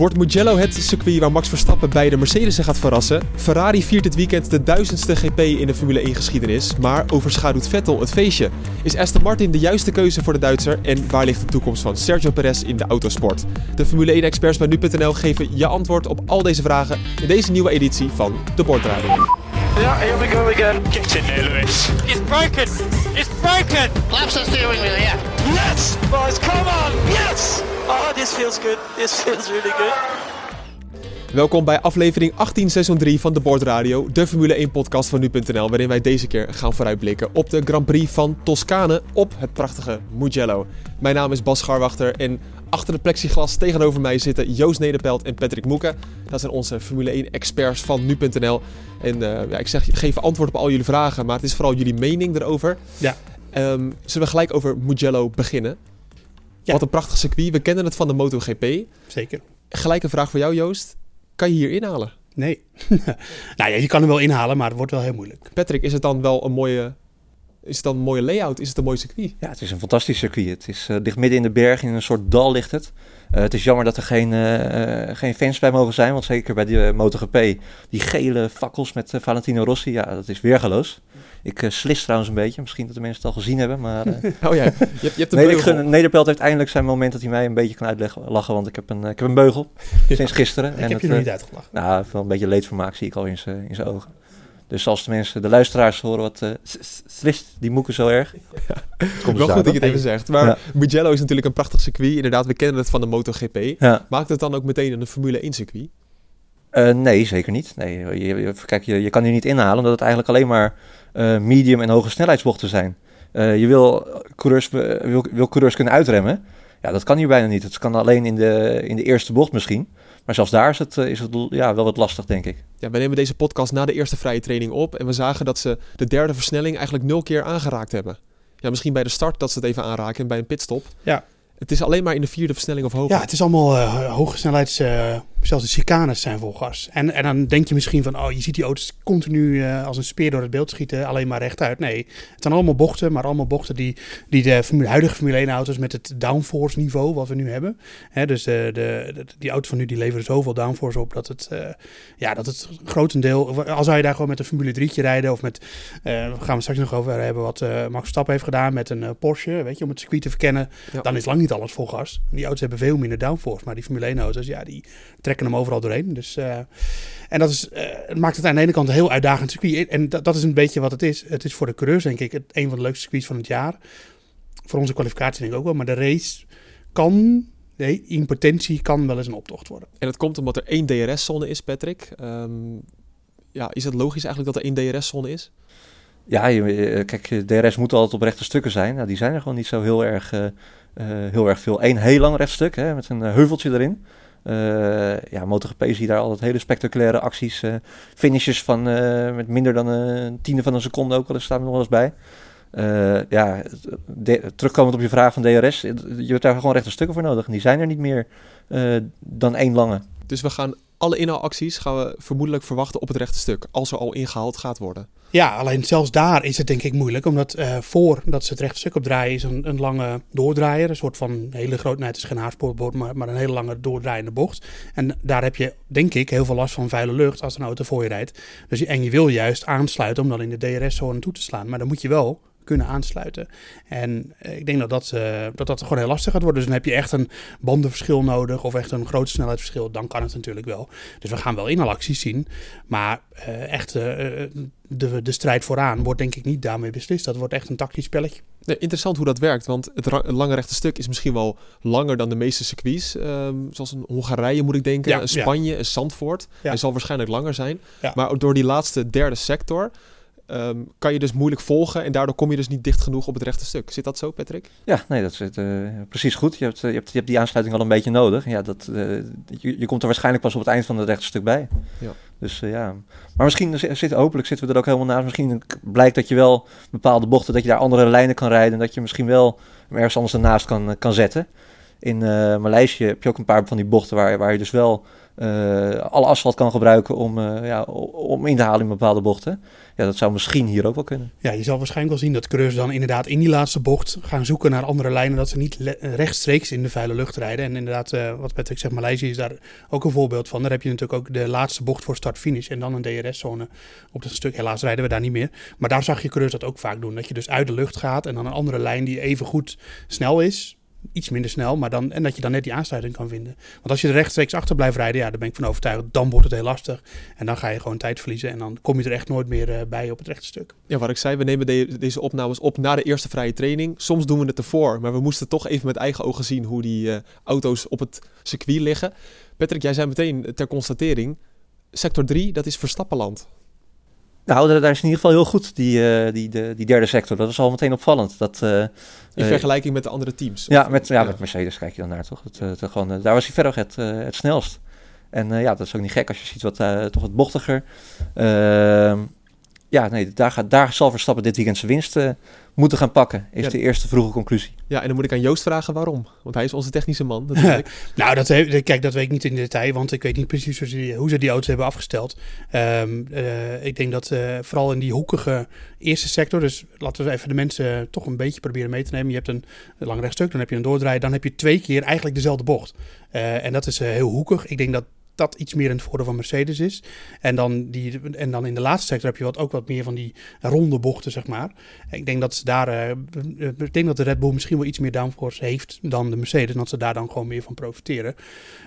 Wordt Mugello het circuit waar Max Verstappen bij de Mercedes gaat verrassen? Ferrari viert dit weekend de duizendste GP in de Formule 1 geschiedenis, maar overschaduwt Vettel het feestje. Is Aston Martin de juiste keuze voor de Duitser en waar ligt de toekomst van Sergio Perez in de autosport? De Formule 1 experts bij nu.nl geven je antwoord op al deze vragen in deze nieuwe editie van de Bordradio. Yeah, here we go again. Get in there, Lewis. It's broken! It's broken! Laps the steering wheel, yeah. Yes, boys, come on. Yes. Oh, this feels good. This feels really good. Welkom bij aflevering 18 seizoen 3 van de Bordradio, de Formule 1 podcast van nu.nl, waarin wij deze keer gaan vooruitblikken op de Grand Prix van Toscane op het prachtige Mugello. Mijn naam is Bas Scharwachter en achter de plexiglas tegenover mij zitten Joost Nederpelt en Patrick Moeken. Dat zijn onze Formule 1 experts van nu.nl. En eh, ja, ik zeg, geef antwoord op al jullie vragen, maar het is vooral jullie mening erover. Ja. Ehm, zullen we gelijk over Mugello beginnen? Ja. Wat een prachtig circuit. We kennen het van de MotoGP. Zeker. Gelijk een vraag voor jou, Joost. Kan je hier inhalen? Nee. nou ja, je kan hem wel inhalen, maar het wordt wel heel moeilijk. Patrick, is het dan wel een mooie, is het dan een mooie layout? Is het een mooi circuit? Ja, het is een fantastisch circuit. Het is, eh, ligt midden in de berg, in een soort dal ligt het. Eh, het is jammer dat er geen, eh, geen fans bij mogen zijn, want zeker bij die eh, MotoGP, die gele fakkels met Valentino Rossi, ja, dat is weergeloos. Ik slis trouwens een beetje, misschien dat de mensen het al gezien hebben, maar... eh, Oh ja, je hebt, je hebt een nee, ik beugel. Nederpelt heeft eindelijk zijn moment dat hij mij een beetje kan uitlachen, want ik heb een, ik heb een beugel sinds gisteren. Ik en heb het, je nog niet uitgelachen. Nou, een beetje leedvermaak zie ik al in zijn in zijn ogen. Dus als de mensen, de luisteraars horen wat eh, slist die moeken zo erg. Het komt Wel goed dat je het even zegt. Maar Ja. Mugello is natuurlijk een prachtig circuit. Inderdaad, we kennen het van de MotoGP. Ja. Maakt het dan ook meteen een Formule 1 circuit? Eh, nee, zeker niet. Nee, je, je- kijk, je, je kan hier niet inhalen omdat het eigenlijk alleen maar eh, medium en hoge snelheidsbochten zijn. Eh, je wil coureurs, wil, wil coureurs kunnen uitremmen. Ja, dat kan hier bijna niet. Het kan alleen in de, in de eerste bocht misschien. Maar zelfs daar is het, eh, is het ja, wel wat lastig, denk ik. Ja, we nemen deze podcast na de eerste vrije training op. En we zagen dat ze de derde versnelling eigenlijk nul keer aangeraakt hebben. Ja, misschien bij de start dat ze het even aanraken en bij een pitstop. Ja. Het is alleen maar in de vierde versnelling of hoger. Ja, het is allemaal eh, hoge snelheids... eh, zelfs de chicanes zijn vol gas. En, en dan denk je misschien van... Oh, je ziet die auto's continu eh, als een speer door het beeld schieten. Alleen maar rechtuit. Nee, het zijn allemaal bochten. Maar allemaal bochten die, die de formule, huidige Formule 1 auto's... met het downforce niveau wat we nu hebben. Hè, dus de, de, die auto's van nu die leveren zoveel downforce op... dat het, ja, dat het grotendeel... Al zou je daar gewoon met een Formule 3 rijden... of met... we gaan we straks nog over hebben... wat Max Verstappen heeft gedaan met een Porsche... Weet je, om het circuit te verkennen... Ja. dan is lang niet alles vol gas. Die auto's hebben veel minder downforce. Maar die Formule 1 auto's, ja, die trekken hem overal doorheen. Dus, eh, en dat is, het maakt het aan de ene kant een heel uitdagend circuit. En dat, dat is een beetje wat het is. Het is voor de coureurs, denk ik, het, een van de leukste circuits van het jaar. Voor onze kwalificatie denk ik ook wel. Maar de race kan, nee, in potentie, kan wel eens een optocht worden. En dat komt omdat er één DRS-zone is, Patrick. Ehm, ja, is het logisch eigenlijk dat er één DRS-zone is? Ja, je, je- kijk, DRS moet altijd op rechte stukken zijn. Nou, die zijn er gewoon niet zo heel erg, eh, eh, heel erg veel. Eén heel lang rechtstuk hè, met een eh, heuveltje erin. Eh ja, MotoGP zie daar altijd hele spectaculaire acties. eh finishes van eh, met minder dan een tiende van een seconde ook wel eens staan nog wel eens bij. Eh, ja, de- terugkomend op je vraag van DRS, je hebt daar gewoon rechte stukken voor nodig. En die zijn er niet meer eh, dan één lange. Dus we gaan alle inhaalacties gaan we vermoedelijk verwachten op het rechte stuk. Als er al ingehaald gaat worden. Ja, alleen zelfs daar is het denk ik moeilijk. Omdat eh voordat ze het rechte stuk opdraaien is een, lange doordraaier. Een soort van hele grote, nee het is geen maar, maar een hele lange doordraaiende bocht. En daar heb je denk ik heel veel last van vuile lucht als een auto voor je rijdt. Dus, en je wil juist aansluiten om dan in de DRS-zone toe te slaan. Maar dan moet je wel kunnen aansluiten. En eh, ik denk dat dat, eh, dat dat gewoon heel lastig gaat worden. Dus dan heb je echt een bandenverschil nodig of echt een groot snelheidsverschil. Dan kan het natuurlijk wel. Dus we gaan wel inhaalacties zien. Maar eh, echt de, de strijd vooraan wordt denk ik niet daarmee beslist. Dat wordt echt een tactisch spelletje. Nee, interessant hoe dat werkt, want het, lange rechte stuk is misschien wel langer dan de meeste circuits. ehm, zoals een Hongarije moet ik denken, Ja, een ja. Spanje, een Zandvoort. Ja. Hij zal waarschijnlijk langer zijn. Maar door die laatste derde sector ehm, kan je dus moeilijk volgen en daardoor kom je dus niet dicht genoeg op het rechte stuk. Zit dat zo, Patrick? Ja, nee, dat zit uh, precies goed. Je hebt, je, hebt, je hebt die aansluiting al een beetje nodig. Ja, dat, uh, je, je komt er waarschijnlijk pas op het eind van het rechte stuk bij. Ja. Dus uh, ja, maar misschien zit, hopelijk zitten we er ook helemaal naast. Misschien blijkt dat je wel bepaalde bochten, dat je daar andere lijnen kan rijden. En dat je misschien wel ergens anders ernaast kan, kan zetten. In Maleisië heb je ook een paar van die bochten waar, waar je dus wel alle asfalt kan gebruiken om, uh, ja, om in te halen in bepaalde bochten. Ja, dat zou misschien hier ook wel kunnen. Ja, je zal waarschijnlijk wel zien dat coureurs dan inderdaad in die laatste bocht gaan zoeken naar andere lijnen. Dat ze niet rechtstreeks in de vuile lucht rijden. En inderdaad, wat Patrick zegt, Maleisië is daar ook een voorbeeld van. Daar heb je natuurlijk ook de laatste bocht voor start-finish en dan een DRS-zone op dat stuk. Helaas rijden we daar niet meer. Maar daar zag je coureurs dat ook vaak doen. Dat je dus uit de lucht gaat en dan een andere lijn die even goed snel is iets minder snel, maar dan, en dat je dan net die aansluiting kan vinden. Want als je er rechtstreeks achter blijft rijden, ja, daar ben ik van overtuigd, dan wordt het heel lastig. En dan ga je gewoon tijd verliezen en dan kom je er echt nooit meer uh, bij op het rechte stuk. Ja, wat ik zei, we nemen de, deze opnames op na de eerste vrije training. Soms doen we het ervoor, maar we moesten toch even met eigen ogen zien hoe die uh, auto's op het circuit liggen. Patrick, jij zei meteen ter constatering, sector 3, dat is Verstappenland. Nou, daar is in ieder geval heel goed, die, uh, die, de, die derde sector. Dat is al meteen opvallend. Dat, uh, in vergelijking met de andere teams? Ja, met, ja, ja, met Mercedes kijk je dan naar, toch? Het, het, gewoon, daar was hij verder het, het snelst. En ja, dat is ook niet gek als je ziet wat toch wat bochtiger. Ehm, ja, nee, daar, gaat, daar zal Verstappen dit weekend zijn winst moeten gaan pakken, is ja. de eerste vroege conclusie. Ja, en dan moet ik aan Joost vragen waarom. Want hij is onze technische man. nou, dat heeft, kijk, dat weet ik niet in detail, want ik weet niet precies hoe ze, hoe ze die auto's hebben afgesteld. Um, uh, ik denk dat uh, vooral in die hoekige eerste sector, dus laten we even de mensen toch een beetje proberen mee te nemen. Je hebt een, lang rechtstuk, dan heb je een doordraai, dan heb je twee keer eigenlijk dezelfde bocht. Uh, en dat is heel hoekig. Ik denk dat dat iets meer in het voordeel van Mercedes is. En dan, die, en dan in de laatste sector heb je wat, ook wat meer van die ronde bochten, zeg maar. Ik denk dat ze daar, uh, ik denk dat de Red Bull misschien wel iets meer downforce heeft dan de Mercedes. En dat ze daar dan gewoon meer van profiteren.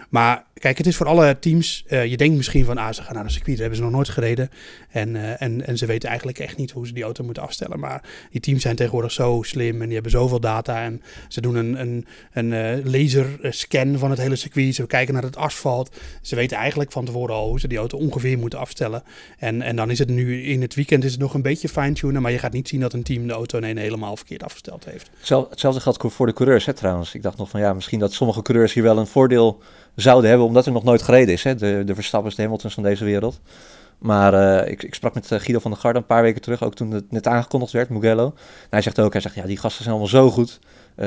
Maar kijk, het is voor alle teams. Uh, je denkt misschien van, ah, ze gaan naar een circuit, hebben ze nog nooit gereden. En, uh, en, en ze weten eigenlijk echt niet hoe ze die auto moeten afstellen. Maar die teams zijn tegenwoordig zo slim en die hebben zoveel data. En ze doen een, een, een uh, laserscan van het hele circuit. Ze kijken naar het asfalt. Ze weten eigenlijk van tevoren al hoe ze die auto ongeveer moeten afstellen. En, en dan is het nu in het weekend is het nog een beetje fine-tunen. Maar je gaat niet zien dat een team de auto ineens helemaal verkeerd afgesteld heeft. Hetzelfde geldt voor de coureurs, hè, trouwens. Ik dacht nog van ja, misschien dat sommige coureurs hier wel een voordeel zouden hebben, omdat er nog nooit gereden is. Hè? De, de Verstappers, de Hamiltons van deze wereld. Maar uh, ik, ik, sprak met uh, Guido van der Garde een paar weken terug, ook toen het net aangekondigd werd, Mugello. En hij zegt ook, hij zegt, ja, die gasten zijn allemaal zo goed. Uh,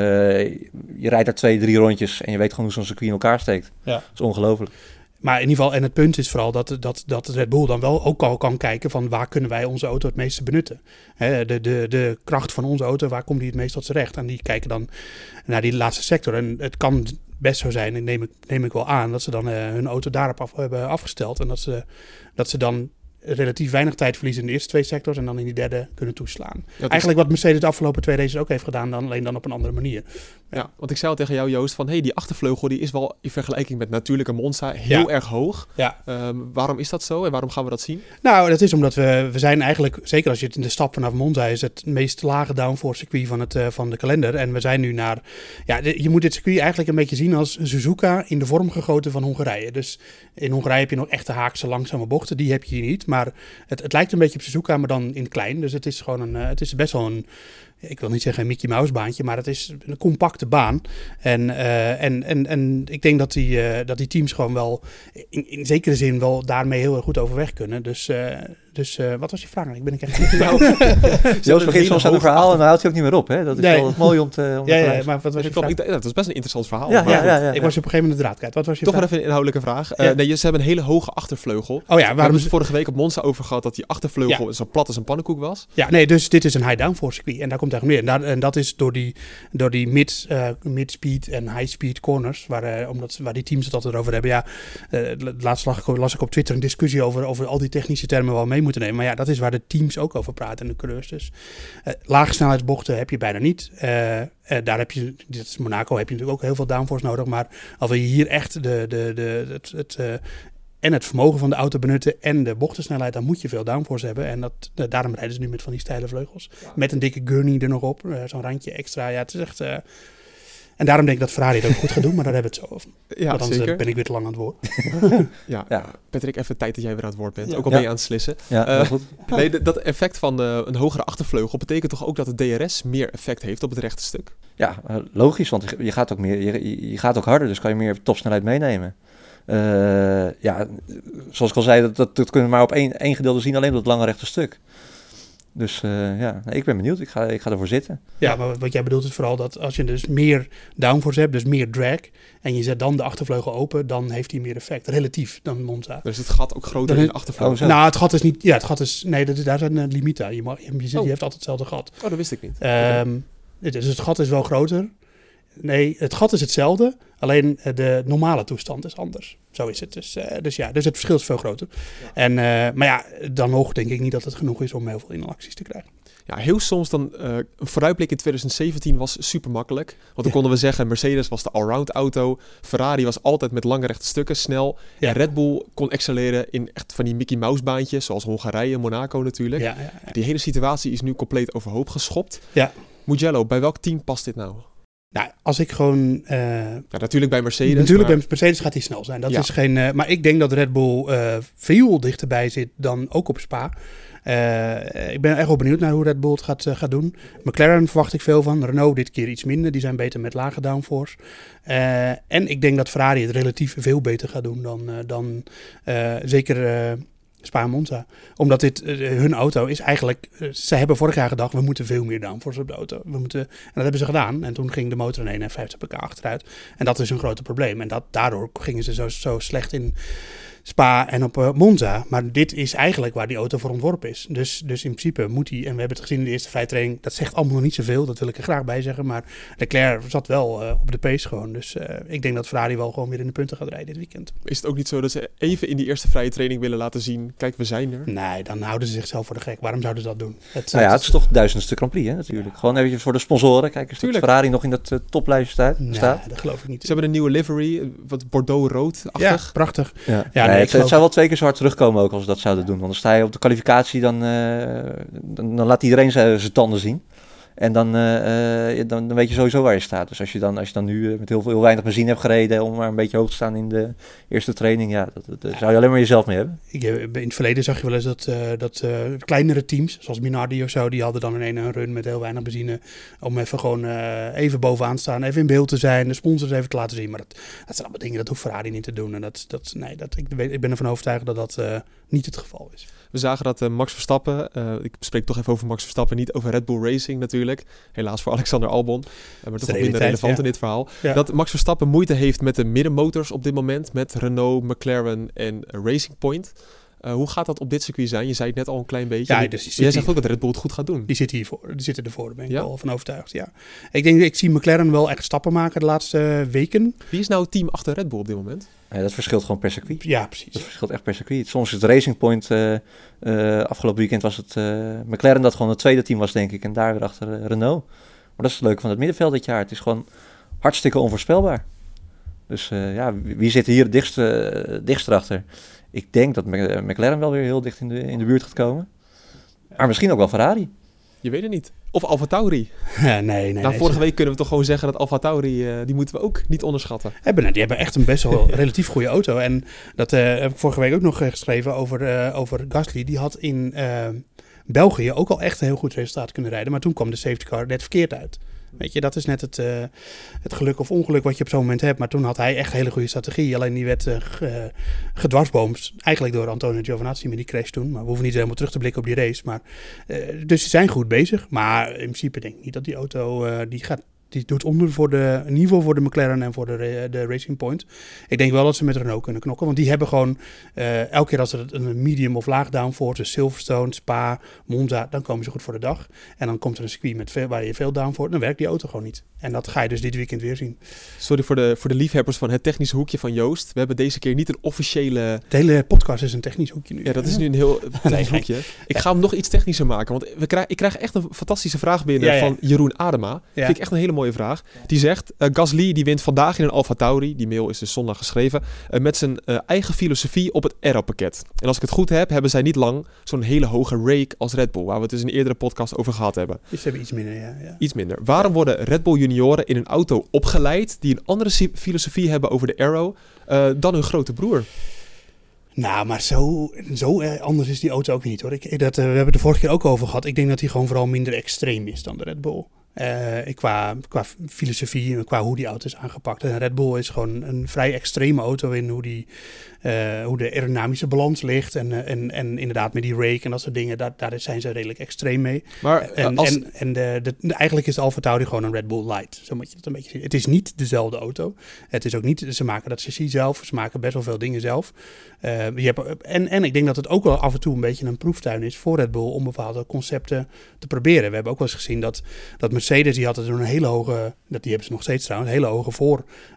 je rijdt daar twee, drie rondjes en je weet gewoon hoe zo'n circuit in elkaar steekt. Ja. Dat is ongelooflijk. Maar in ieder geval, en het punt is vooral dat, dat, dat Red Bull dan wel ook al kan kijken van waar kunnen wij onze auto het meeste benutten. Hè, de, de, de kracht van onze auto, waar komt die het meest tot zijn recht? En die kijken dan naar die laatste sector. En het kan best zo zijn, neem ik, neem ik wel aan, dat ze dan uh, hun auto daarop hebben afgesteld. En dat ze, dat ze dan relatief weinig tijd verliezen in de eerste twee sectors en dan in die derde kunnen toeslaan. Ja, Eigenlijk wat Mercedes de afgelopen twee races ook heeft gedaan, dan alleen dan op een andere manier. Ja, ja want ik zei al tegen jou Joost van, hey, die achtervleugel die is wel in vergelijking met natuurlijke Monza heel ja. erg hoog. Ja. Um, waarom is dat zo en waarom gaan we dat zien? Nou, dat is omdat we, we zijn eigenlijk, zeker als je het in de stap vanaf Monza is, het meest lage downforce circuit van, het, uh, van de kalender. En we zijn nu naar, ja, de, je moet dit circuit eigenlijk een beetje zien als Suzuka in de vorm gegoten van Hongarije. Dus in Hongarije heb je nog echte haakse langzame bochten, die heb je hier niet. Maar het, het lijkt een beetje op Suzuka, maar dan in klein. Dus het is gewoon een, uh, het is best wel een, ik wil niet zeggen een Mickey Mouse baantje, maar het is een compacte baan. En, uh, en, en, en ik denk dat die, uh, dat die teams gewoon wel in, in zekere zin wel daarmee heel erg goed overweg kunnen. Dus, uh, dus wat was je vraag? Ik ben ik echt niet Joost begint soms aan een verhaal en dan houdt hij ook niet meer op. Hè? Dat is nee. wel mooi om te, om ja, ja, maar wat was je vraag? Ik, dat is best een interessant verhaal. Ja, ja, ja, ja, ik was op een gegeven moment de draad kwijt. Wat was je Toch vraag? even een inhoudelijke vraag. Ja. nee, ze hebben een hele hoge achtervleugel. Oh ja, waarom hebben ze vorige week op Monza over gehad dat die achtervleugel zo plat als een pannenkoek was? Ja, nee, dus dit is een high downforce circuit en daar komt eigenlijk meer. En, daar, en dat is door die, door die mid, uh, mid-speed en high-speed corners, waar, uh, omdat, waar die teams het altijd over hebben. Ja, uh, laatst las, las ik op Twitter een discussie over, over al die technische termen wel mee moeten nemen. Maar ja, dat is waar de teams ook over praten en de coureurs. Dus lage snelheidsbochten heb je bijna niet. daar heb je, dit is Monaco, heb je natuurlijk ook heel veel downforce nodig. Maar als je hier echt de, de, de, het, het en het vermogen van de auto benutten en de bochtensnelheid, dan moet je veel downforce hebben. En dat, daarom rijden ze nu met van die steile vleugels. Ja. Met een dikke gurney er nog op, uh, zo'n randje extra. Ja, het is echt... Uh, En daarom denk ik dat Ferrari het ook goed gaat doen, maar daar hebben we het zo over. Ja, Want anders eh, zeker. ben ik weer te lang aan het woord. Ja. Ja. Patrick, even tijd dat jij weer aan het woord bent. Ja. Ook al ben je aan het slissen. Ja, Eh, goed. Nee, dat effect van eh, een hogere achtervleugel betekent toch ook dat het DRS meer effect heeft op het rechte stuk? Ja, eh, logisch, want je- je gaat ook, meer, je, je gaat ook harder, dus kan je meer topsnelheid meenemen. Eh, ja, zoals ik al zei, dat, dat, dat kunnen we maar op één, één gedeelte zien, alleen op het lange rechte stuk. Dus eh, ja, nee, ik ben benieuwd. Ik ga, ik ga ervoor zitten. Ja, maar wat jij bedoelt is vooral dat als je dus meer downforce hebt, dus meer drag, en je zet dan de achtervleugel open, dan heeft hij meer effect, relatief, dan Monza. Dus het gat ook groter Dan in is- de achtervleugel. Oh, zo. Nou, het gat is niet, ja, het gat is, nee, dat is, daar zijn uh, limieten aan. Je, mag, je, je, zit- Oh. je heeft altijd hetzelfde gat. Oh, dat wist ik niet. Ehm, dus het gat is wel groter. Nee, het gat is hetzelfde, alleen eh, de normale toestand is anders. Zo is het. Dus, eh, dus ja, dus het verschil is veel groter. En, eh, maar ja, dan nog denk ik niet dat het genoeg is om heel veel inacties te krijgen. Ja, heel soms dan een vooruitblik in 2017 was super makkelijk. Want dan Ja. konden we zeggen, Mercedes was de allround auto. Ferrari was altijd met lange rechte stukken snel. Ja. En Red Bull kon excelleren in echt van die Mickey Mouse baantjes, zoals Hongarije en Monaco natuurlijk. Ja. Die hele situatie is nu compleet overhoop geschopt. Ja. Mugello, bij welk team past dit nou? Nou, als ik gewoon eh, Ja, natuurlijk bij Mercedes. Natuurlijk, maar- bij Mercedes gaat hij snel zijn. Dat Ja. is geen, eh, maar ik denk dat Red Bull eh, veel dichterbij zit dan ook op Spa. Ik ben echt wel benieuwd naar hoe Red Bull het gaat, gaat doen. McLaren verwacht ik veel van. Renault dit keer iets minder. Die zijn beter met lage downforce. En ik denk dat Ferrari het relatief veel beter gaat doen dan, dan zeker Spa Monza. Omdat dit, eh, hun auto is eigenlijk... eh, ze hebben vorig jaar gedacht, we moeten veel meer downforce op de auto. We moeten, en dat hebben ze gedaan. En toen ging de motor in 51 pk achteruit. En dat is een groot probleem. En dat, daardoor gingen ze zo, zo slecht in Spa en op eh, Monza. Maar dit is eigenlijk waar die auto voor ontworpen is. Dus, dus in principe moet hij, en we hebben het gezien in de eerste vrije training, dat zegt allemaal nog niet zoveel, dat wil ik er graag bij zeggen. Maar Leclerc zat wel eh, op de pace gewoon. Dus eh, ik denk dat Ferrari wel gewoon weer in de punten gaat rijden dit weekend. Is het ook niet zo dat ze even in die eerste vrije training willen laten zien, kijk, we zijn er? Nee, dan houden ze zichzelf voor de gek. Waarom zouden ze dat doen? Het, Nou ja, het is toch duizendste Grand Prix, hè, natuurlijk. Gewoon eventjes voor de sponsoren. Kijk eens dat. Ferrari nog in dat eh, toplijstje staat. nee, staat. dat geloof ik niet. Ze hebben een nieuwe livery, wat Bordeaux-rood-achtig. ja, prachtig. Ja. Ja, Nee, nee, het, zou wel twee keer zo hard terugkomen ook als ze dat zouden doen. Want dan sta je op de kwalificatie, dan, eh, dan, dan laat iedereen zijn tanden zien. En dan, eh, eh, dan, dan weet je sowieso waar je staat. Dus als je dan, als je dan nu eh, met heel, veel, heel weinig benzine hebt gereden om maar een beetje hoog te staan in de eerste training, ja, dat, zou je alleen maar jezelf mee hebben. In het verleden zag je wel eens dat, dat kleinere teams, zoals Minardi of zo, die hadden dan in een run met heel weinig benzine. Om even gewoon even bovenaan te staan, even in beeld te zijn, de sponsors even te laten zien. Maar dat, dat zijn allemaal dingen, dat hoeft Ferrari niet te doen. En dat, dat, nee, dat, ik, ik ben ervan overtuigd dat dat niet het geval is. We zagen dat eh, Max Verstappen, eh, ik spreek toch even over Max Verstappen, niet over Red Bull Racing natuurlijk. Helaas voor Alexander Albon, eh, maar toch wel minder relevant ja. in dit verhaal. Ja. Dat Max Verstappen moeite heeft met de middenmotors op dit moment, met Renault, McLaren en Racing Point. Eh, hoe gaat dat op dit circuit zijn? Je zei het net al een klein beetje. Ja, dus jij hier. zegt ook dat Red Bull het goed gaat doen. Die zitten hiervoor, die zitten ervoor, daar ben ik Ja? wel van overtuigd. Ja. Ik denk, ik zie McLaren wel echt stappen maken de laatste weken. Wie is nou het team achter Red Bull op dit moment? Ja, dat verschilt gewoon per circuit. Ja, precies. Dat verschilt echt per circuit. Soms is het Racing Point, eh, eh, afgelopen weekend was het eh, McLaren dat gewoon het tweede team was, denk ik. En daar weer achter Renault. Maar dat is het leuke van het middenveld dit jaar. Het is gewoon hartstikke onvoorspelbaar. Dus eh, ja, wie wie zit hier het dichtst, dichtst erachter? Ik denk dat eh, McLaren wel weer heel dicht in de, in de buurt gaat komen. Maar misschien ook wel Ferrari. Je weet het niet. Of Alfa Tauri. Ja, nee, nee. nou, nee, vorige week kunnen we toch gewoon zeggen dat Alfa Tauri, eh, die moeten we ook niet onderschatten. hebben, die hebben echt een best wel relatief goede auto. En dat eh, heb ik vorige week ook nog geschreven over, eh, over Gasly. Die had in België ook al echt een heel goed resultaat kunnen rijden. Maar toen kwam de safety car net verkeerd uit. Weet je, dat is net het, eh, het geluk of ongeluk wat je op zo'n moment hebt. Maar toen had hij echt een hele goede strategie. Alleen die werd ge- gedwarsboomd. Eigenlijk door Antonio Giovinazzi met die crash toen. Maar we hoeven niet helemaal terug te blikken op die race. Maar, dus ze zijn goed bezig. Maar in principe denk ik niet dat die auto... die gaat die doet onder voor de, in ieder geval voor de McLaren en voor de, de Racing Point. Ik denk wel dat ze met Renault kunnen knokken. Want die hebben gewoon eh, elke keer als er een medium of laag downforce, dus Silverstone, Spa, Monza, dan komen ze goed voor de dag. En dan komt er een circuit met veel, waar je veel downforce, dan werkt die auto gewoon niet. En dat ga je dus dit weekend weer zien. Sorry voor de, voor de liefhebbers van het technische hoekje van Joost. We hebben deze keer niet een officiële... De hele podcast is een technisch hoekje nu. Ja, dat is nu een heel technisch Nee, hoekje. Ik ga hem nog iets technischer maken. Want we krijg, ik krijg echt een fantastische vraag binnen Ja, ja. van Jeroen Adema. Ja. Vind ik echt een hele mooie mooie vraag. Die zegt, eh, Gasly die wint vandaag in een Alfa Tauri, die mail is dus zondag geschreven, eh, met zijn eh, eigen filosofie op het aero-pakket. En als ik het goed heb, hebben zij niet lang zo'n hele hoge rake als Red Bull, waar we het dus in een eerdere podcast over gehad hebben. Dus ze hebben iets minder, ja. ja. Iets minder. Waarom worden Red Bull junioren in een auto opgeleid die een andere filosofie hebben over de aero dan hun grote broer? Nou, maar zo, zo anders is die auto ook niet hoor. Ik, dat, we hebben het de vorige keer ook over gehad. Ik denk dat hij gewoon vooral minder extreem is dan de Red Bull. Eh, qua, qua filosofie en qua hoe die auto is aangepakt. En Red Bull is gewoon een vrij extreme auto in hoe, die, eh, hoe de aerodynamische balans ligt. En, eh, en, en inderdaad met die rake en dat soort dingen, daar, daar zijn ze redelijk extreem mee. Maar En, als, en, en de, eigenlijk is de Alfa Tauri gewoon een Red Bull Light. Zo moet je het een beetje zien. Het is niet dezelfde auto. Het is ook niet, ze maken dat chassis zelf. Ze maken best wel veel dingen zelf. Eh, je hebt, en, en ik denk dat het ook wel af en toe een beetje een proeftuin is voor Red Bull om bepaalde concepten te proberen. We hebben ook wel eens gezien dat, dat Mercedes, die had een hele hoge, dat die hebben ze nog steeds trouwens, een hele hoge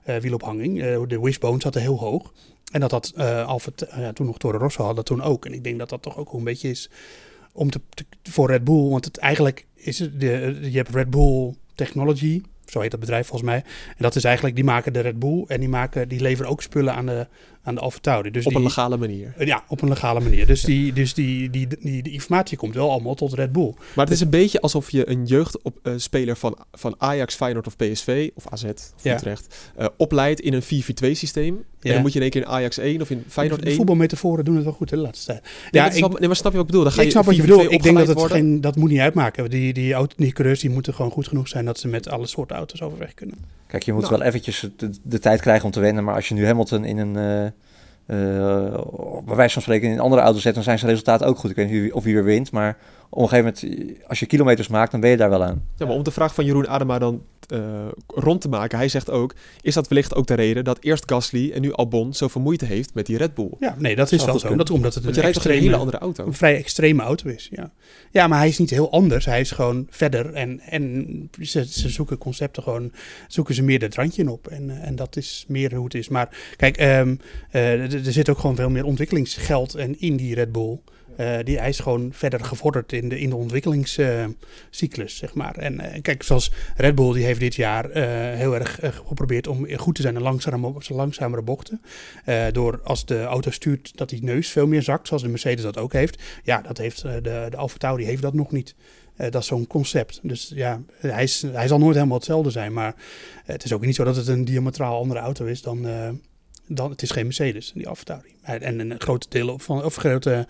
voorwielophanging. Eh de wishbone zat er heel hoog. En dat had eh Alfa, toen nog Toro Rosso had dat toen ook. En ik denk dat dat toch ook een beetje is om te, te- voor Red Bull. Want het eigenlijk is het, de, je hebt Red Bull Technology, zo heet dat bedrijf volgens mij. En dat is eigenlijk, die maken de Red Bull en die, maken, die leveren ook spullen aan de, aan de Alfa Tauri. Dus op een die- legale manier. ja, op een legale manier. Dus, die, dus die, die, die, die informatie komt wel allemaal tot Red Bull. Maar het is een beetje alsof je een jeugdspeler van, van Ajax, Feyenoord of PSV, of AZ of Ja. Utrecht, eh, opleidt in een 4-4-2 systeem. En dan moet je in één keer in Ajax 1 of in Feyenoord de 1. voetbalmetaforen doen het wel goed hè, de laatste tijd. Nee, Ja, ik- wel- nee, maar snap je wat ik bedoel? Dan ga ik je snap wat je 4-4-2 bedoelt. Ik denk dat het geen, dat moet niet uitmaken. Die, die, auto, die coureurs die moeten gewoon goed genoeg zijn dat ze met alle soorten auto's overweg kunnen. Kijk, je moet Nou. wel eventjes de, de tijd krijgen om te wennen. Maar als je nu Hamilton in een, eh eh, bij wijze van spreken, in andere auto zet, dan zijn zijn resultaten ook goed. Ik weet niet of wie weer wint, maar op een gegeven moment, als je kilometers maakt, dan ben je daar wel aan. Ja, maar om de vraag van Jeroen Adema dan eh, rond te maken, hij zegt ook, is dat wellicht ook de reden dat eerst Gasly en nu Albon zoveel moeite heeft met die Red Bull? Ja, nee, dat is wel zo. Dat, omdat het Want een, je een hele andere auto? een vrij extreme auto is. Ja. ja, maar hij is niet heel anders. Hij is gewoon verder. En, en ze, ze zoeken concepten gewoon, zoeken ze meer het randje in op. En, en dat is meer hoe het is. Maar kijk, ehm, eh, er er zit ook gewoon veel meer ontwikkelingsgeld en in die Red Bull. Eh, die, hij is gewoon verder gevorderd in de, in de ontwikkelingscyclus, zeg maar. En eh, kijk, zoals Red Bull, die heeft dit jaar eh, heel erg geprobeerd om goed te zijn in langzame, langzamere bochten. Door als de auto stuurt dat die neus veel meer zakt, zoals de Mercedes dat ook heeft. Ja, dat heeft de, de Alfa Tauri heeft dat nog niet. Dat is zo'n concept. Dus ja, hij, is, hij zal nooit helemaal hetzelfde zijn. Maar het is ook niet zo dat het een diametraal andere auto is dan... dan het is geen Mercedes, die Alfa. En, en een grote deel van, of grote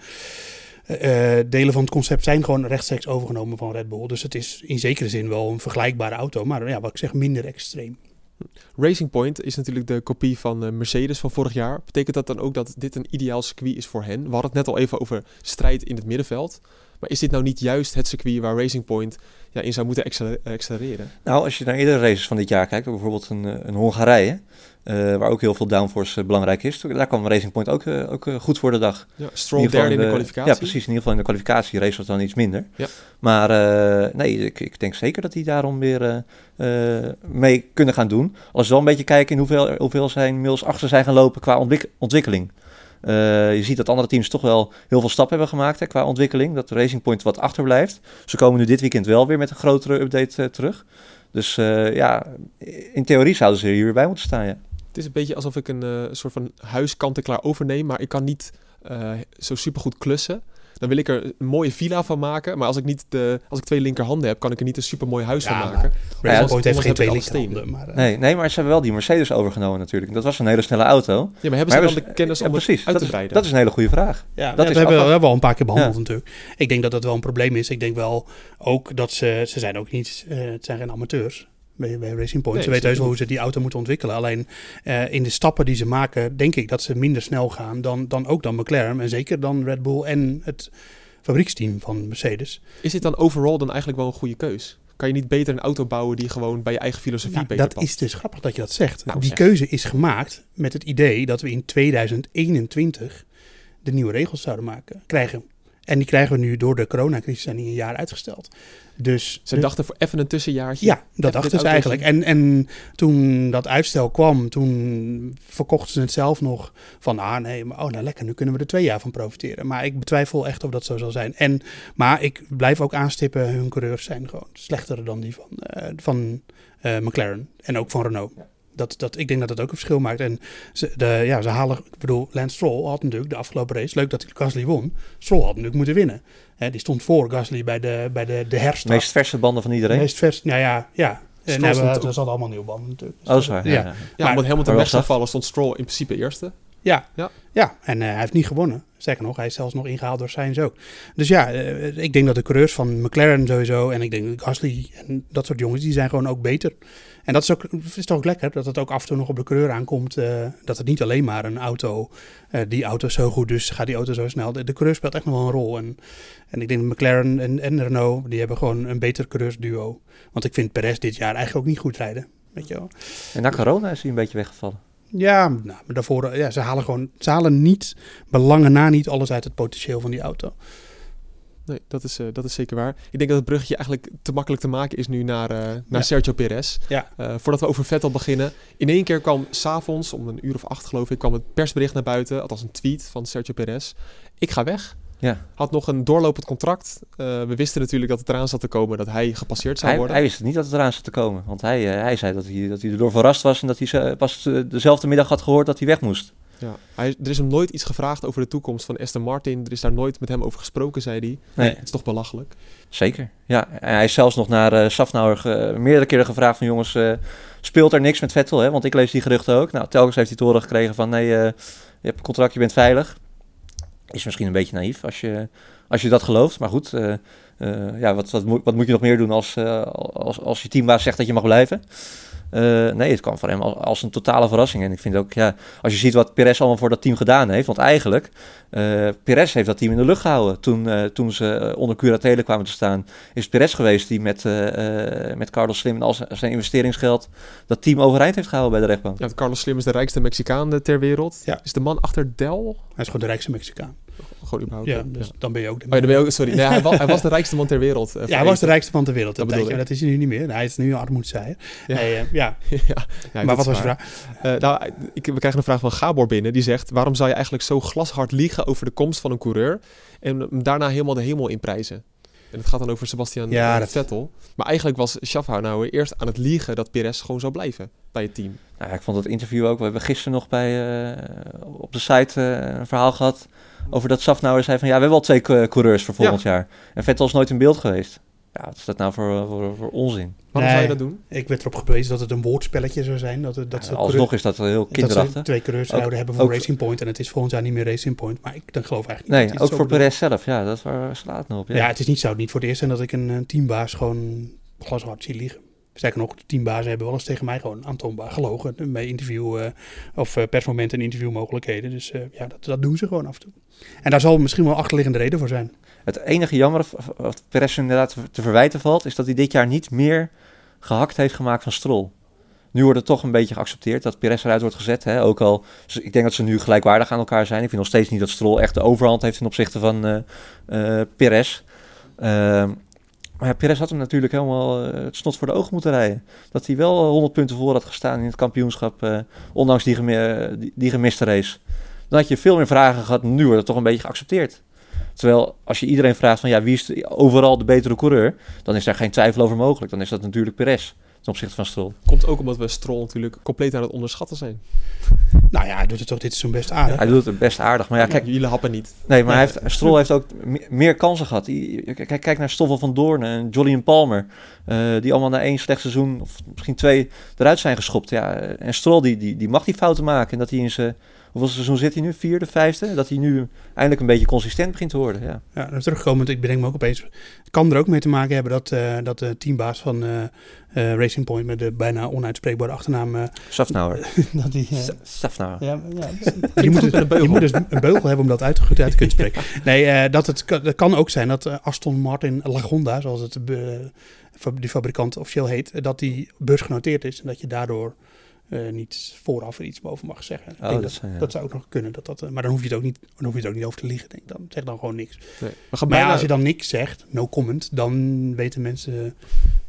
eh, eh, delen van het concept zijn gewoon rechtstreeks overgenomen van Red Bull. Dus het is in zekere zin wel een vergelijkbare auto, maar ja, wat ik zeg, minder extreem. Racing Point is natuurlijk de kopie van eh, Mercedes van vorig jaar. Betekent dat dan ook dat dit een ideaal circuit is voor hen? We hadden het net al even over strijd in het middenveld. Maar is dit nou niet juist het circuit waar Racing Point ja, in zou moeten accele- accelereren? Nou, als je naar eerdere races van dit jaar kijkt, bijvoorbeeld een, eh, een Hongarije, eh, waar ook heel veel downforce eh, belangrijk is, daar kwam Racing Point ook, eh, ook eh, goed voor de dag. Ja, Stroll In derde in de kwalificatie. Ja, precies. In ieder geval in de kwalificatie race was dan iets minder. Ja. Maar eh, nee, ik, ik denk zeker dat die daarom weer eh, eh, mee kunnen gaan doen. Als we wel een beetje kijken in hoeveel, hoeveel zijn inmiddels achter zijn gaan lopen qua ontwik- ontwikkeling. Eh, je ziet dat andere teams toch wel heel veel stappen hebben gemaakt hè, qua ontwikkeling. Dat Racing Point wat achterblijft. Ze komen nu dit weekend wel weer met een grotere update eh, terug. Dus eh, ja, in theorie zouden ze hier bij moeten staan. Ja. Het is een beetje alsof ik een soort van huis kant-en-klaar overneem, maar ik kan niet zo supergoed klussen. Dan wil ik er een mooie villa van maken, maar als ik, niet de, als ik twee linkerhanden heb, kan ik er niet een supermooi huis Ja, van maken. Racing ja, Point heeft geen twee linkerhanden. Maar, eh, Nee, nee, maar ze hebben wel die Mercedes overgenomen natuurlijk. Dat was een hele snelle auto. Ja, maar hebben Maar ze dan hebben de kennis ja, om precies, uit dat te is, breiden? dat is een hele goede vraag. Ja, Dat dat is hebben we, hebben al een paar keer behandeld natuurlijk. Ik denk dat dat wel een probleem is. Ik denk wel ook dat ze, ze zijn ook niet, eh, het zijn geen amateurs bij, bij Racing Point. Nee, ze weten heus wel hoe ze die auto moeten ontwikkelen. Alleen eh, in de stappen die ze maken, denk ik dat ze minder snel gaan dan, dan ook dan McLaren. En zeker dan Red Bull en het fabrieksteam van Mercedes. Is dit dan overall dan eigenlijk wel een goede keus? Kan je niet beter een auto bouwen die gewoon bij je eigen filosofie Nou, beter dat past? is dus grappig dat je dat zegt. Nou, die keuze is gemaakt met het idee dat we in 2021 de nieuwe regels zouden maken, krijgen. En die krijgen we nu door de coronacrisis zijn die een jaar uitgesteld. Dus Ze dachten voor even een tussenjaartje. ja, dat dachten ze eigenlijk. En, en toen dat uitstel kwam, toen verkochten ze het zelf nog van, ah nee, maar oh nou lekker, nu kunnen we er twee jaar van profiteren. Maar ik betwijfel echt of dat zo zal zijn. En, maar ik blijf ook aanstippen, hun coureurs zijn gewoon slechter dan die van, eh, van eh, McLaren en ook van Renault. Dat, dat, ik denk dat dat ook een verschil maakt. En ze, de, ja, ze halen, ik bedoel, Lance Stroll had natuurlijk de afgelopen race, leuk dat hij Gasly won. Stroll had natuurlijk moeten winnen. Hè, die stond voor Gasly bij de, bij de, de De herstart. meest verse banden van iedereen. Meest vers, nou ja, ja. En Stroll hebben, stond dat al allemaal nieuw banden natuurlijk. Dus Oh, dat is waar. Ja, Ja. Ja, Maar- omdat Hamilton maar weg zou vallen, stond Stroll in principe eerste. Ja, Ja. ja. en eh, hij heeft niet gewonnen. Sterker nog, hij is zelfs nog ingehaald door Sainz ook. Dus ja, eh, ik denk dat de coureurs van McLaren sowieso... en ik denk dat Gasly en dat soort jongens, die zijn gewoon ook beter. En dat is, ook, is toch ook lekker, dat het ook af en toe nog op de coureur aankomt... eh, dat het niet alleen maar een auto... eh, die auto is zo goed, dus gaat die auto zo snel. De, de coureur speelt echt nog wel een rol. En, en ik denk dat McLaren en, en Renault, die hebben gewoon een beter coureursduo. Want ik vind Perez dit jaar eigenlijk ook niet goed rijden. Weet je wel. En na corona is hij een beetje weggevallen. Ja, nou, maar daarvoor, eh, ja, ze halen gewoon, ze halen niet, belangen na niet alles uit het potentieel van die auto. Nee, dat is, eh, dat is zeker waar. Ik denk dat het bruggetje eigenlijk te makkelijk te maken is nu naar, eh, naar Ja. Sergio Perez. Ja. Eh, voordat we over Vettel beginnen. In één keer kwam s'avonds, om een uur of acht geloof ik, kwam het persbericht naar buiten. Althans een tweet van Sergio Perez. Ik ga weg. Ja. Had nog een doorlopend contract. We wisten natuurlijk dat het eraan zat te komen dat hij gepasseerd zou Hij, worden. hij wist niet dat het eraan zat te komen. Want hij, hij zei dat hij, dat hij erdoor verrast was en dat hij pas dezelfde middag had gehoord dat hij weg moest. Ja. Hij, er is hem nooit iets gevraagd over de toekomst van Aston Martin. Er is daar nooit met hem over gesproken, zei hij. Nee. Het is toch belachelijk. Zeker. Ja, en hij is zelfs nog naar eh Safnauer ge- meerdere keren gevraagd van jongens, eh, speelt er niks met Vettel? Hè? Want ik lees die geruchten ook. Nou, telkens heeft hij te horen gekregen van nee, eh, je hebt een contract, je bent veilig. Is misschien een beetje naïef als je, als je dat gelooft. Maar goed, ja, wat, wat, moet, wat moet je nog meer doen als, als, als je teambaas zegt dat je mag blijven? Eh, nee, het kwam voor hem als, als een totale verrassing. En ik vind ook, ja, als je ziet wat Perez allemaal voor dat team gedaan heeft. Want eigenlijk, eh Perez heeft dat team in de lucht gehouden. Toen, eh, toen ze onder curatele kwamen te staan, is Perez geweest die met, eh, eh, met Carlos Slim en al zijn- investeringsgeld dat team overeind heeft gehouden bij de rechtbank. Ja, Carlos Slim is de rijkste Mexicaan ter wereld. Ja. Is de man achter Del? Hij is gewoon de rijkste Mexicaan. Gewoon überhaupt. Ja, ja. dus dan ben je ook de Oh, ja, dan ben je ook, sorry. Nee, hij, was, hij was de rijkste man ter wereld. eh, Ja, hij was de rijkste van ter wereld. Dat Dat, is hij nu niet meer. Hij is nu armoedzaaier. Ja. Nee, eh, ja. ja, ja, maar wat was je vraag? Eh, nou, ik, we krijgen een vraag van Gabor binnen. Die zegt, waarom zou je eigenlijk zo glashard liegen over de komst van een coureur... en daarna helemaal de hemel inprijzen? En het gaat dan over Sebastian Ja, dat- Vettel. Maar eigenlijk was Schaffhauer eerst aan het liegen dat Perez gewoon zou blijven bij het team. Nou, ja, ik vond het interview ook. We hebben gisteren nog bij, eh, op de site een verhaal gehad over dat Safnauer zei van ja, we hebben al twee co- coureurs voor volgend jaar. En Vettel is nooit in beeld geweest. Ja, wat is dat nou voor, voor, voor onzin? Waarom Nee. zou je dat doen? Ik werd erop gewezen dat het een woordspelletje zou zijn. Dat, dat Ja, alsnog is dat heel dat ze kinderachtig. twee coureurs Ook- zouden hebben voor ook- Racing Point. En het is volgend jaar niet meer Racing Point. Maar ik dan geloof eigenlijk niet. Nee, dat ook voor Perez zelf. Ja, dat waar slaat nou op. bedoelt. Ja, het is niet, zou het niet voor het eerst zijn dat ik een, eh, teambaas gewoon glashard zie liegen. Sterker nog, de teambazen hebben wel eens tegen mij gewoon aantoonbaar gelogen. Bij interview eh, of eh, persmomenten en interviewmogelijkheden. Dus eh, ja, dat, doen ze gewoon af en toe. En daar zal misschien wel achterliggende reden voor zijn. Het enige jammer wat Perez inderdaad te verwijten valt, is dat hij dit jaar niet meer gehakt heeft gemaakt van Stroll. Nu wordt het toch een beetje geaccepteerd dat Perez eruit wordt gezet. Hè? Ook al, ze- ik denk dat ze nu gelijkwaardig aan elkaar zijn. Ik vind nog steeds niet dat Stroll echt de overhand heeft ten opzichte van eh eh Perez. Ehm, maar ja, Perez had hem natuurlijk helemaal eh, het snot voor de ogen moeten rijden. Dat hij wel eh, 100 punten voor had gestaan in het kampioenschap, eh, ondanks die, die, gemiste race. Dan had je veel meer vragen gehad. Nu wordt het toch een beetje geaccepteerd. Terwijl als je iedereen vraagt van ja, wie is overal de betere coureur, dan is daar geen twijfel over mogelijk. Dan is dat natuurlijk Perez ten opzichte van Stroll. Komt ook omdat we Stroll natuurlijk compleet aan het onderschatten zijn. Nou ja, hij doet het toch dit seizoen best aardig. Hij doet het best aardig, maar ja, kijk, Jullie happen niet. nee, maar hij heeft, Stroll heeft ook me- meer kansen gehad. Die- Kijk, kijk naar Stoffel van Doorn en Jolien Palmer, eh, die allemaal na één slecht seizoen of misschien twee eruit zijn geschopt. Ja, en Stroll die, die, die mag die fouten maken en dat hij in zijn hoeveel seizoen zit hij nu? Vierde, vijfde? Dat hij nu eindelijk een beetje consistent begint te worden. Ja. Ja, en terugkomend, ik bedenk me ook opeens. Het kan er ook mee te maken hebben dat, eh, dat de teambaas van eh, eh, Racing Point met de bijna onuitspreekbare achternaam. eh, Safnauer. dat die, eh, Safnauer. ja, ja, je, moet, dus- je moet dus een beugel hebben om dat uit, goed uit te kunnen spreken. Nee, eh, dat het, kan- het kan ook zijn dat eh, Aston Martin Lagonda, zoals het eh, die fabrikant officieel heet, eh, dat die beursgenoteerd is en dat je daardoor eh, niet vooraf er iets boven mag zeggen. Ik Oh, denk dat dat, zijn- ja. dat zou ook nog kunnen. Dat dat, eh, maar dan hoef je het ook niet, dan hoef je het ook niet over te liegen. Denk ik dan. Zeg dan gewoon niks. Nee. Maar ja, als je dan niks zegt, no comment, dan weten mensen,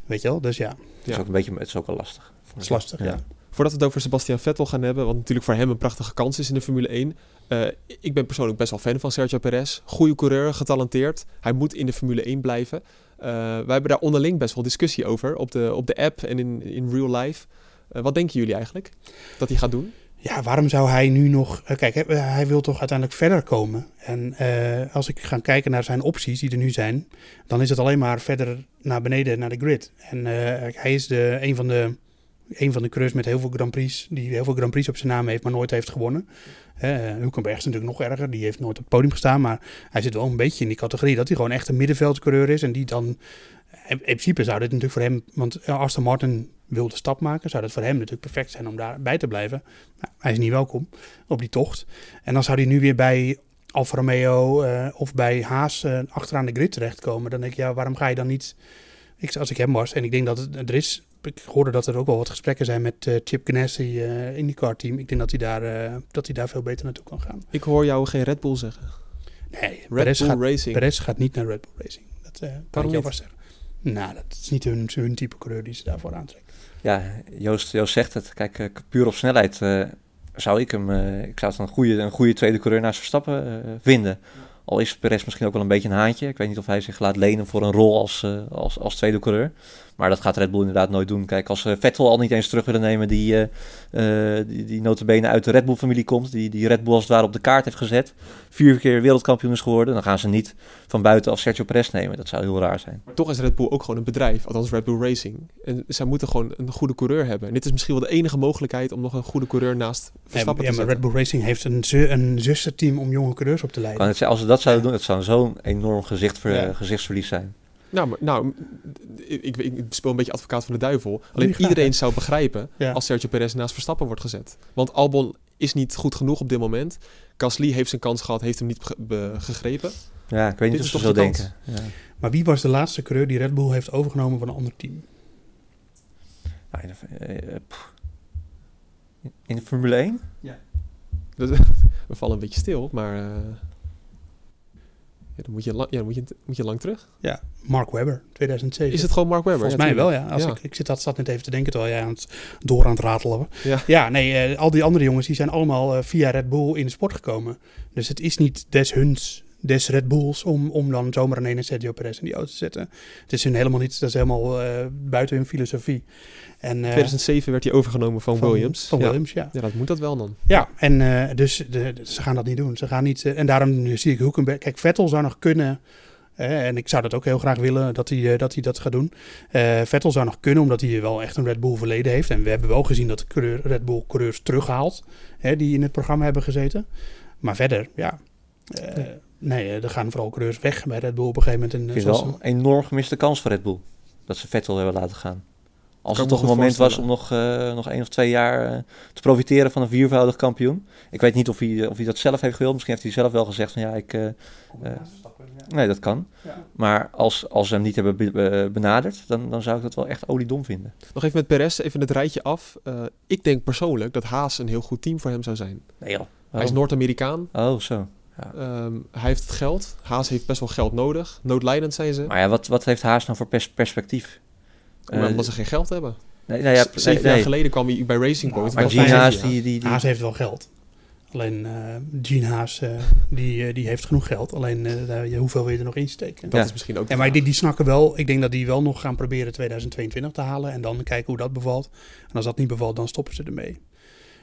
weet je wel. Dus ja, Het is ook een beetje, het is ook wel lastig. het is lastig. Ja. Voordat Voordat we het over Sebastian Vettel gaan hebben, wat natuurlijk voor hem een prachtige kans is in de Formule 1. Uh, ik ben persoonlijk best wel fan van Sergio Perez. Goede coureur, getalenteerd. Hij moet in de Formule 1 blijven. Uh, wij hebben daar onderling best wel discussie over op de, op de app en in, in real life. Uh, wat denken jullie eigenlijk dat hij gaat doen? Ja, waarom zou hij nu nog... Uh, kijk, hij wil toch uiteindelijk verder komen. En als ik ga kijken naar zijn opties die er nu zijn... dan is het alleen maar verder naar beneden, naar de grid. En hij is de, een van de een van de coureurs met heel veel Grand Prix, die heel veel Grand Prix op zijn naam heeft, maar nooit heeft gewonnen. Uh, Hulkenberg is natuurlijk nog erger, die heeft nooit op het podium gestaan, maar hij zit wel een beetje in die categorie dat hij gewoon echt een middenveldcoureur is en die dan, in principe zou dit natuurlijk voor hem, want Aston Martin wil de stap maken, zou dat voor hem natuurlijk perfect zijn om daarbij te blijven. Nou, hij is niet welkom op die tocht. En dan zou hij nu weer bij Alfa Romeo uh, of bij Haas uh, achteraan de grid terechtkomen. Dan denk ik, ja, waarom ga je dan niet... Ik, als ik hem was, en ik denk dat het, er is ik hoorde dat er ook wel wat gesprekken zijn met uh, Chip Ganassi, uh, IndyCar team. Ik denk dat hij, daar, uh, dat hij daar veel beter naartoe kan gaan. Ik hoor jou geen Red Bull zeggen. Nee, Red Perez Bull gaat, Racing. Perez gaat niet naar Red Bull Racing. Dat kan Waarom ik jou niet? vast zeggen. Nou, dat is niet hun, hun type coureur die ze daarvoor aantrekken. Ja, Joost, Joost zegt het. Kijk, puur op snelheid uh, zou ik hem... Uh, ik zou het een goede, een goede tweede coureur naast Verstappen vinden. Al is Perez misschien ook wel een beetje een haantje. Ik weet niet of hij zich laat lenen voor een rol als, als, als tweede coureur. Maar dat gaat Red Bull inderdaad nooit doen. Kijk, als Vettel al niet eens terug willen nemen... die, uh, die, die uit de Red Bull-familie komt... Die, die Red Bull als het ware op de kaart heeft gezet... vier keer wereldkampioen is geworden... dan gaan ze niet van buitenaf Sergio Perez nemen. Dat zou heel raar zijn. Maar toch is Red Bull ook gewoon een bedrijf. Althans Red Bull Racing. En zij moeten gewoon een goede coureur hebben. En dit is misschien wel de enige mogelijkheid... om nog een goede coureur naast Verstappen ja, te maar zetten. Red Bull Racing heeft een, zu een zusterteam om jonge coureurs op te leiden. Het, als ze dat zouden doen... het zou zo'n enorm gezicht ver, Ja. gezichtsverlies zijn. Nou, maar, nou ik, speel een beetje advocaat van de duivel. Alleen iedereen hè? zou begrijpen Ja. als Sergio Perez naast Verstappen wordt gezet. Want Albon is niet goed genoeg op dit moment. Gasly heeft zijn kans gehad, heeft hem niet gegrepen. Ja, ik weet niet of ze toch zo denken. Ja. Maar wie was de laatste coureur die Red Bull heeft overgenomen van een ander team? Nou, in, de, eh, pff. in de Formule 1? Dus, we vallen een beetje stil, maar... eh, ja, dan moet je, lang, ja, dan moet, je, moet je lang terug. Ja, Mark Webber, 2007. Is het gewoon Mark Webber? Volgens Ja, mij wel, ja. Als Ja. Ik, ik zit dat zat net even te denken terwijl jij aan het, door aan het ratelen was. Ja. Ja, nee, eh, al die andere jongens die zijn allemaal eh, via Red Bull in de sport gekomen. Dus het is niet des huns, des Red Bulls om, om dan zomaar een ene Sergio Perez in die auto te zetten. Het is hun helemaal niet, dat is helemaal eh, buiten hun filosofie. En, eh, 2007 werd hij overgenomen van, van Williams. Van ja. Williams, ja. Ja, dat moet dat wel dan. Ja, en eh, dus de, de- ze gaan dat niet doen. Ze gaan niet, en daarom zie ik Hulkenberg. Kijk, Vettel zou nog kunnen. en ik zou dat ook heel graag willen dat hij, dat, hij dat gaat doen. Vettel zou nog kunnen, omdat hij wel echt een Red Bull verleden heeft. En we hebben wel gezien dat de coureur, Red Bull coureurs terughaalt. Hè, die in het programma hebben gezeten. Maar verder, ja. Nee, eh, er gaan vooral coureurs weg bij Red Bull op een gegeven moment. En, Ik eh, vind zoals- wel een enorm gemiste kans voor Red Bull. Dat ze Vettel hebben laten gaan. Als het toch een moment was om nog, eh, nog één of twee jaar eh, te profiteren van een viervoudig kampioen. Ik weet niet of hij, of hij dat zelf heeft gewild. Misschien heeft hij zelf wel gezegd van ja, ik... eh, eh, nee, dat kan. Ja. Maar als, als ze hem niet hebben be- be- benaderd, dan, dan zou ik dat wel echt oliedom vinden. Nog even met Perez, even het rijtje af. Eh, ik denk persoonlijk dat Haas een heel goed team voor hem zou zijn. Nee joh. Hij is Oh. Noord-Amerikaan. Oh, zo. Ehm, hij heeft het geld. Haas heeft best wel geld nodig. Noodlijdend zijn ze. Maar ja, wat, wat heeft Haas nou voor pers- perspectief? Eh, omdat ze geen geld hebben. Nee, nou ja, Zeven nee, jaar nee. geleden kwam hij bij Racing Nou, Point. Maar Gene Haas, die... die, die Haas heeft wel geld. Alleen eh Gene Haas, eh, die, die heeft genoeg geld. Alleen eh, daar- ja, hoeveel wil je er nog insteken? Dat Ja. is misschien ook Ja, maar die, die snakken wel. Ik denk dat die wel nog gaan proberen 2022 te halen. En dan kijken hoe dat bevalt. En als dat niet bevalt, dan stoppen ze ermee.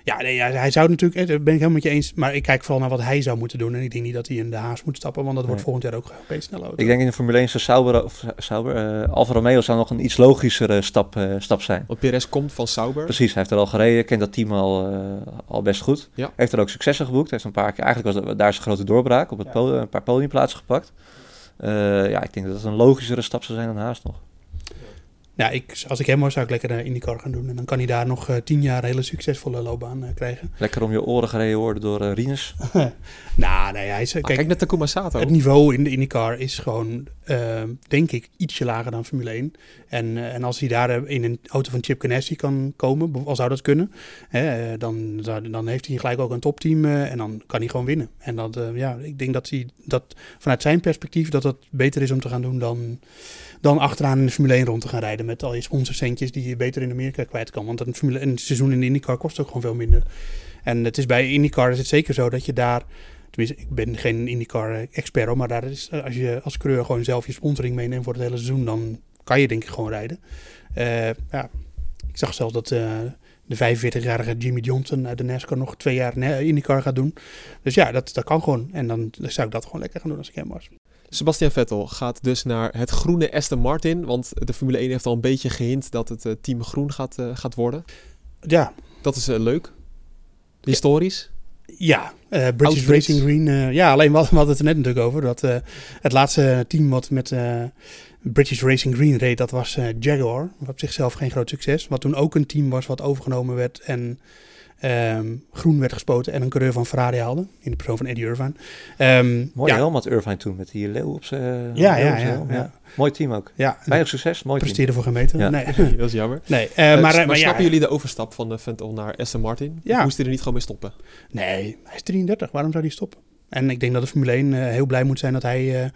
Ja, nee, hij, hij zou natuurlijk, daar ben ik helemaal met je eens. Maar ik kijk vooral naar wat hij zou moeten doen. En ik denk niet dat hij in de haas moet stappen. Want dat wordt volgend jaar ook geen snelle auto. Ik denk in de Formule 1 zou Sauber, of Sauber eh, Alfa Romeo zou nog een iets logischere stap, eh, stap zijn. Want Perez komt van Sauber. Precies, hij heeft er al gereden, kent dat team al, eh, al best goed. Ja. Heeft er ook successen geboekt. Heeft een paar keer, eigenlijk was dat, daar zijn grote doorbraak op het podium, een paar podiumplaatsen gepakt. Eh, ja, ik denk dat het een logischere stap zou zijn dan Haas nog. Ja, ik, als ik hem was, zou ik lekker naar IndyCar gaan doen. En dan kan hij daar nog eh, tien jaar een hele succesvolle loopbaan eh, krijgen. Lekker om je oren gereden worden door eh Rinus. nou, nee, hij is... Ah, kijk, kijk naar Takuma Sato. Het niveau in de IndyCar is gewoon, eh, denk ik, ietsje lager dan Formule 1. En, eh, en als hij daar eh, in een auto van Chip Ganassi kan komen, al zou dat kunnen, hè, eh, dan, zou- dan heeft hij gelijk ook een topteam eh, en dan kan hij gewoon winnen. En dat, eh, ja, ik denk dat hij dat vanuit zijn perspectief dat dat beter is om te gaan doen dan, dan achteraan in de Formule 1 rond te gaan rijden met al je sponsorcentjes die je beter in Amerika kwijt kan. Want een, Formule, een seizoen in de IndyCar kost ook gewoon veel minder. En het is bij IndyCar is het zeker zo dat je daar, tenminste ik ben geen IndyCar-expert, maar daar is, als je als coureur gewoon zelf je sponsoring meeneemt voor het hele seizoen, dan kan je denk ik gewoon rijden. Uh, ja, ik zag zelfs dat uh, de 45-jarige Jimmy Johnson uit de NASCAR nog twee jaar IndyCar gaat doen. Dus ja, dat, dat kan gewoon. En dan zou ik dat gewoon lekker gaan doen als ik hem was. Sebastian Vettel gaat dus naar het groene Aston Martin. Want de Formule 1 heeft al een beetje gehint dat het uh, team groen gaat, uh, gaat worden. Ja. Dat is uh, leuk. Historisch. Ja, British Racing Green. ja, alleen we hadden het er net natuurlijk over. Dat het laatste team wat met British Racing Green reed, dat was Jaguar. Wat op zichzelf geen groot succes. Wat toen ook een team was wat overgenomen werd en um, groen werd gespoten en een coureur van Ferrari haalde. In de persoon van Eddie Irvine. Um, Mooi ja. helm had Irvine toen met die leeuw op zijn ja, ja, ja, ja, Mooi team ook. Ja. Weinig succes, mooi Presteerde voor gemeten. Ja. Nee. dat is jammer. Nee, uh, uh, maar, maar, maar snappen jullie de overstap van de Ventel naar Aston Martin? Ja. moest hij er niet gewoon mee stoppen? Nee, hij is 33. Waarom zou hij stoppen? En ik denk dat de Formule 1 uh, heel blij moet zijn dat hij uh,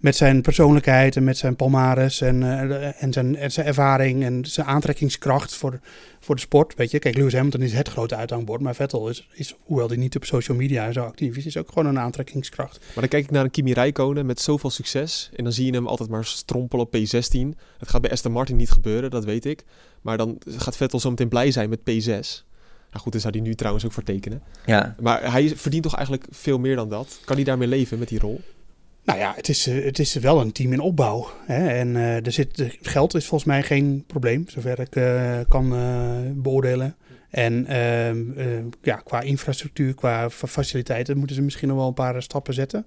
met zijn persoonlijkheid en met zijn palmares en, uh, en, zijn, en zijn ervaring en zijn aantrekkingskracht voor, voor de sport. Weet je, kijk, Lewis Hamilton is het grote uithangbord, maar Vettel is, is, hoewel hij niet op social media zo actief is, is ook gewoon een aantrekkingskracht. Maar dan kijk ik naar een Kimi Räikkönen met zoveel succes en dan zie je hem altijd maar strompelen op P16. Het gaat bij Aston Martin niet gebeuren, dat weet ik. Maar dan gaat Vettel zo meteen blij zijn met P6. Nou goed, daar zou hij nu trouwens ook voor tekenen. Ja. Maar hij verdient toch eigenlijk veel meer dan dat? Kan hij daarmee leven met die rol? Nou ja, het is, het is wel een team in opbouw. Hè? En uh, er zit, geld is volgens mij geen probleem, zover ik uh, kan uh, beoordelen. En uh, uh, ja, qua infrastructuur, qua faciliteiten moeten ze misschien nog wel een paar stappen zetten.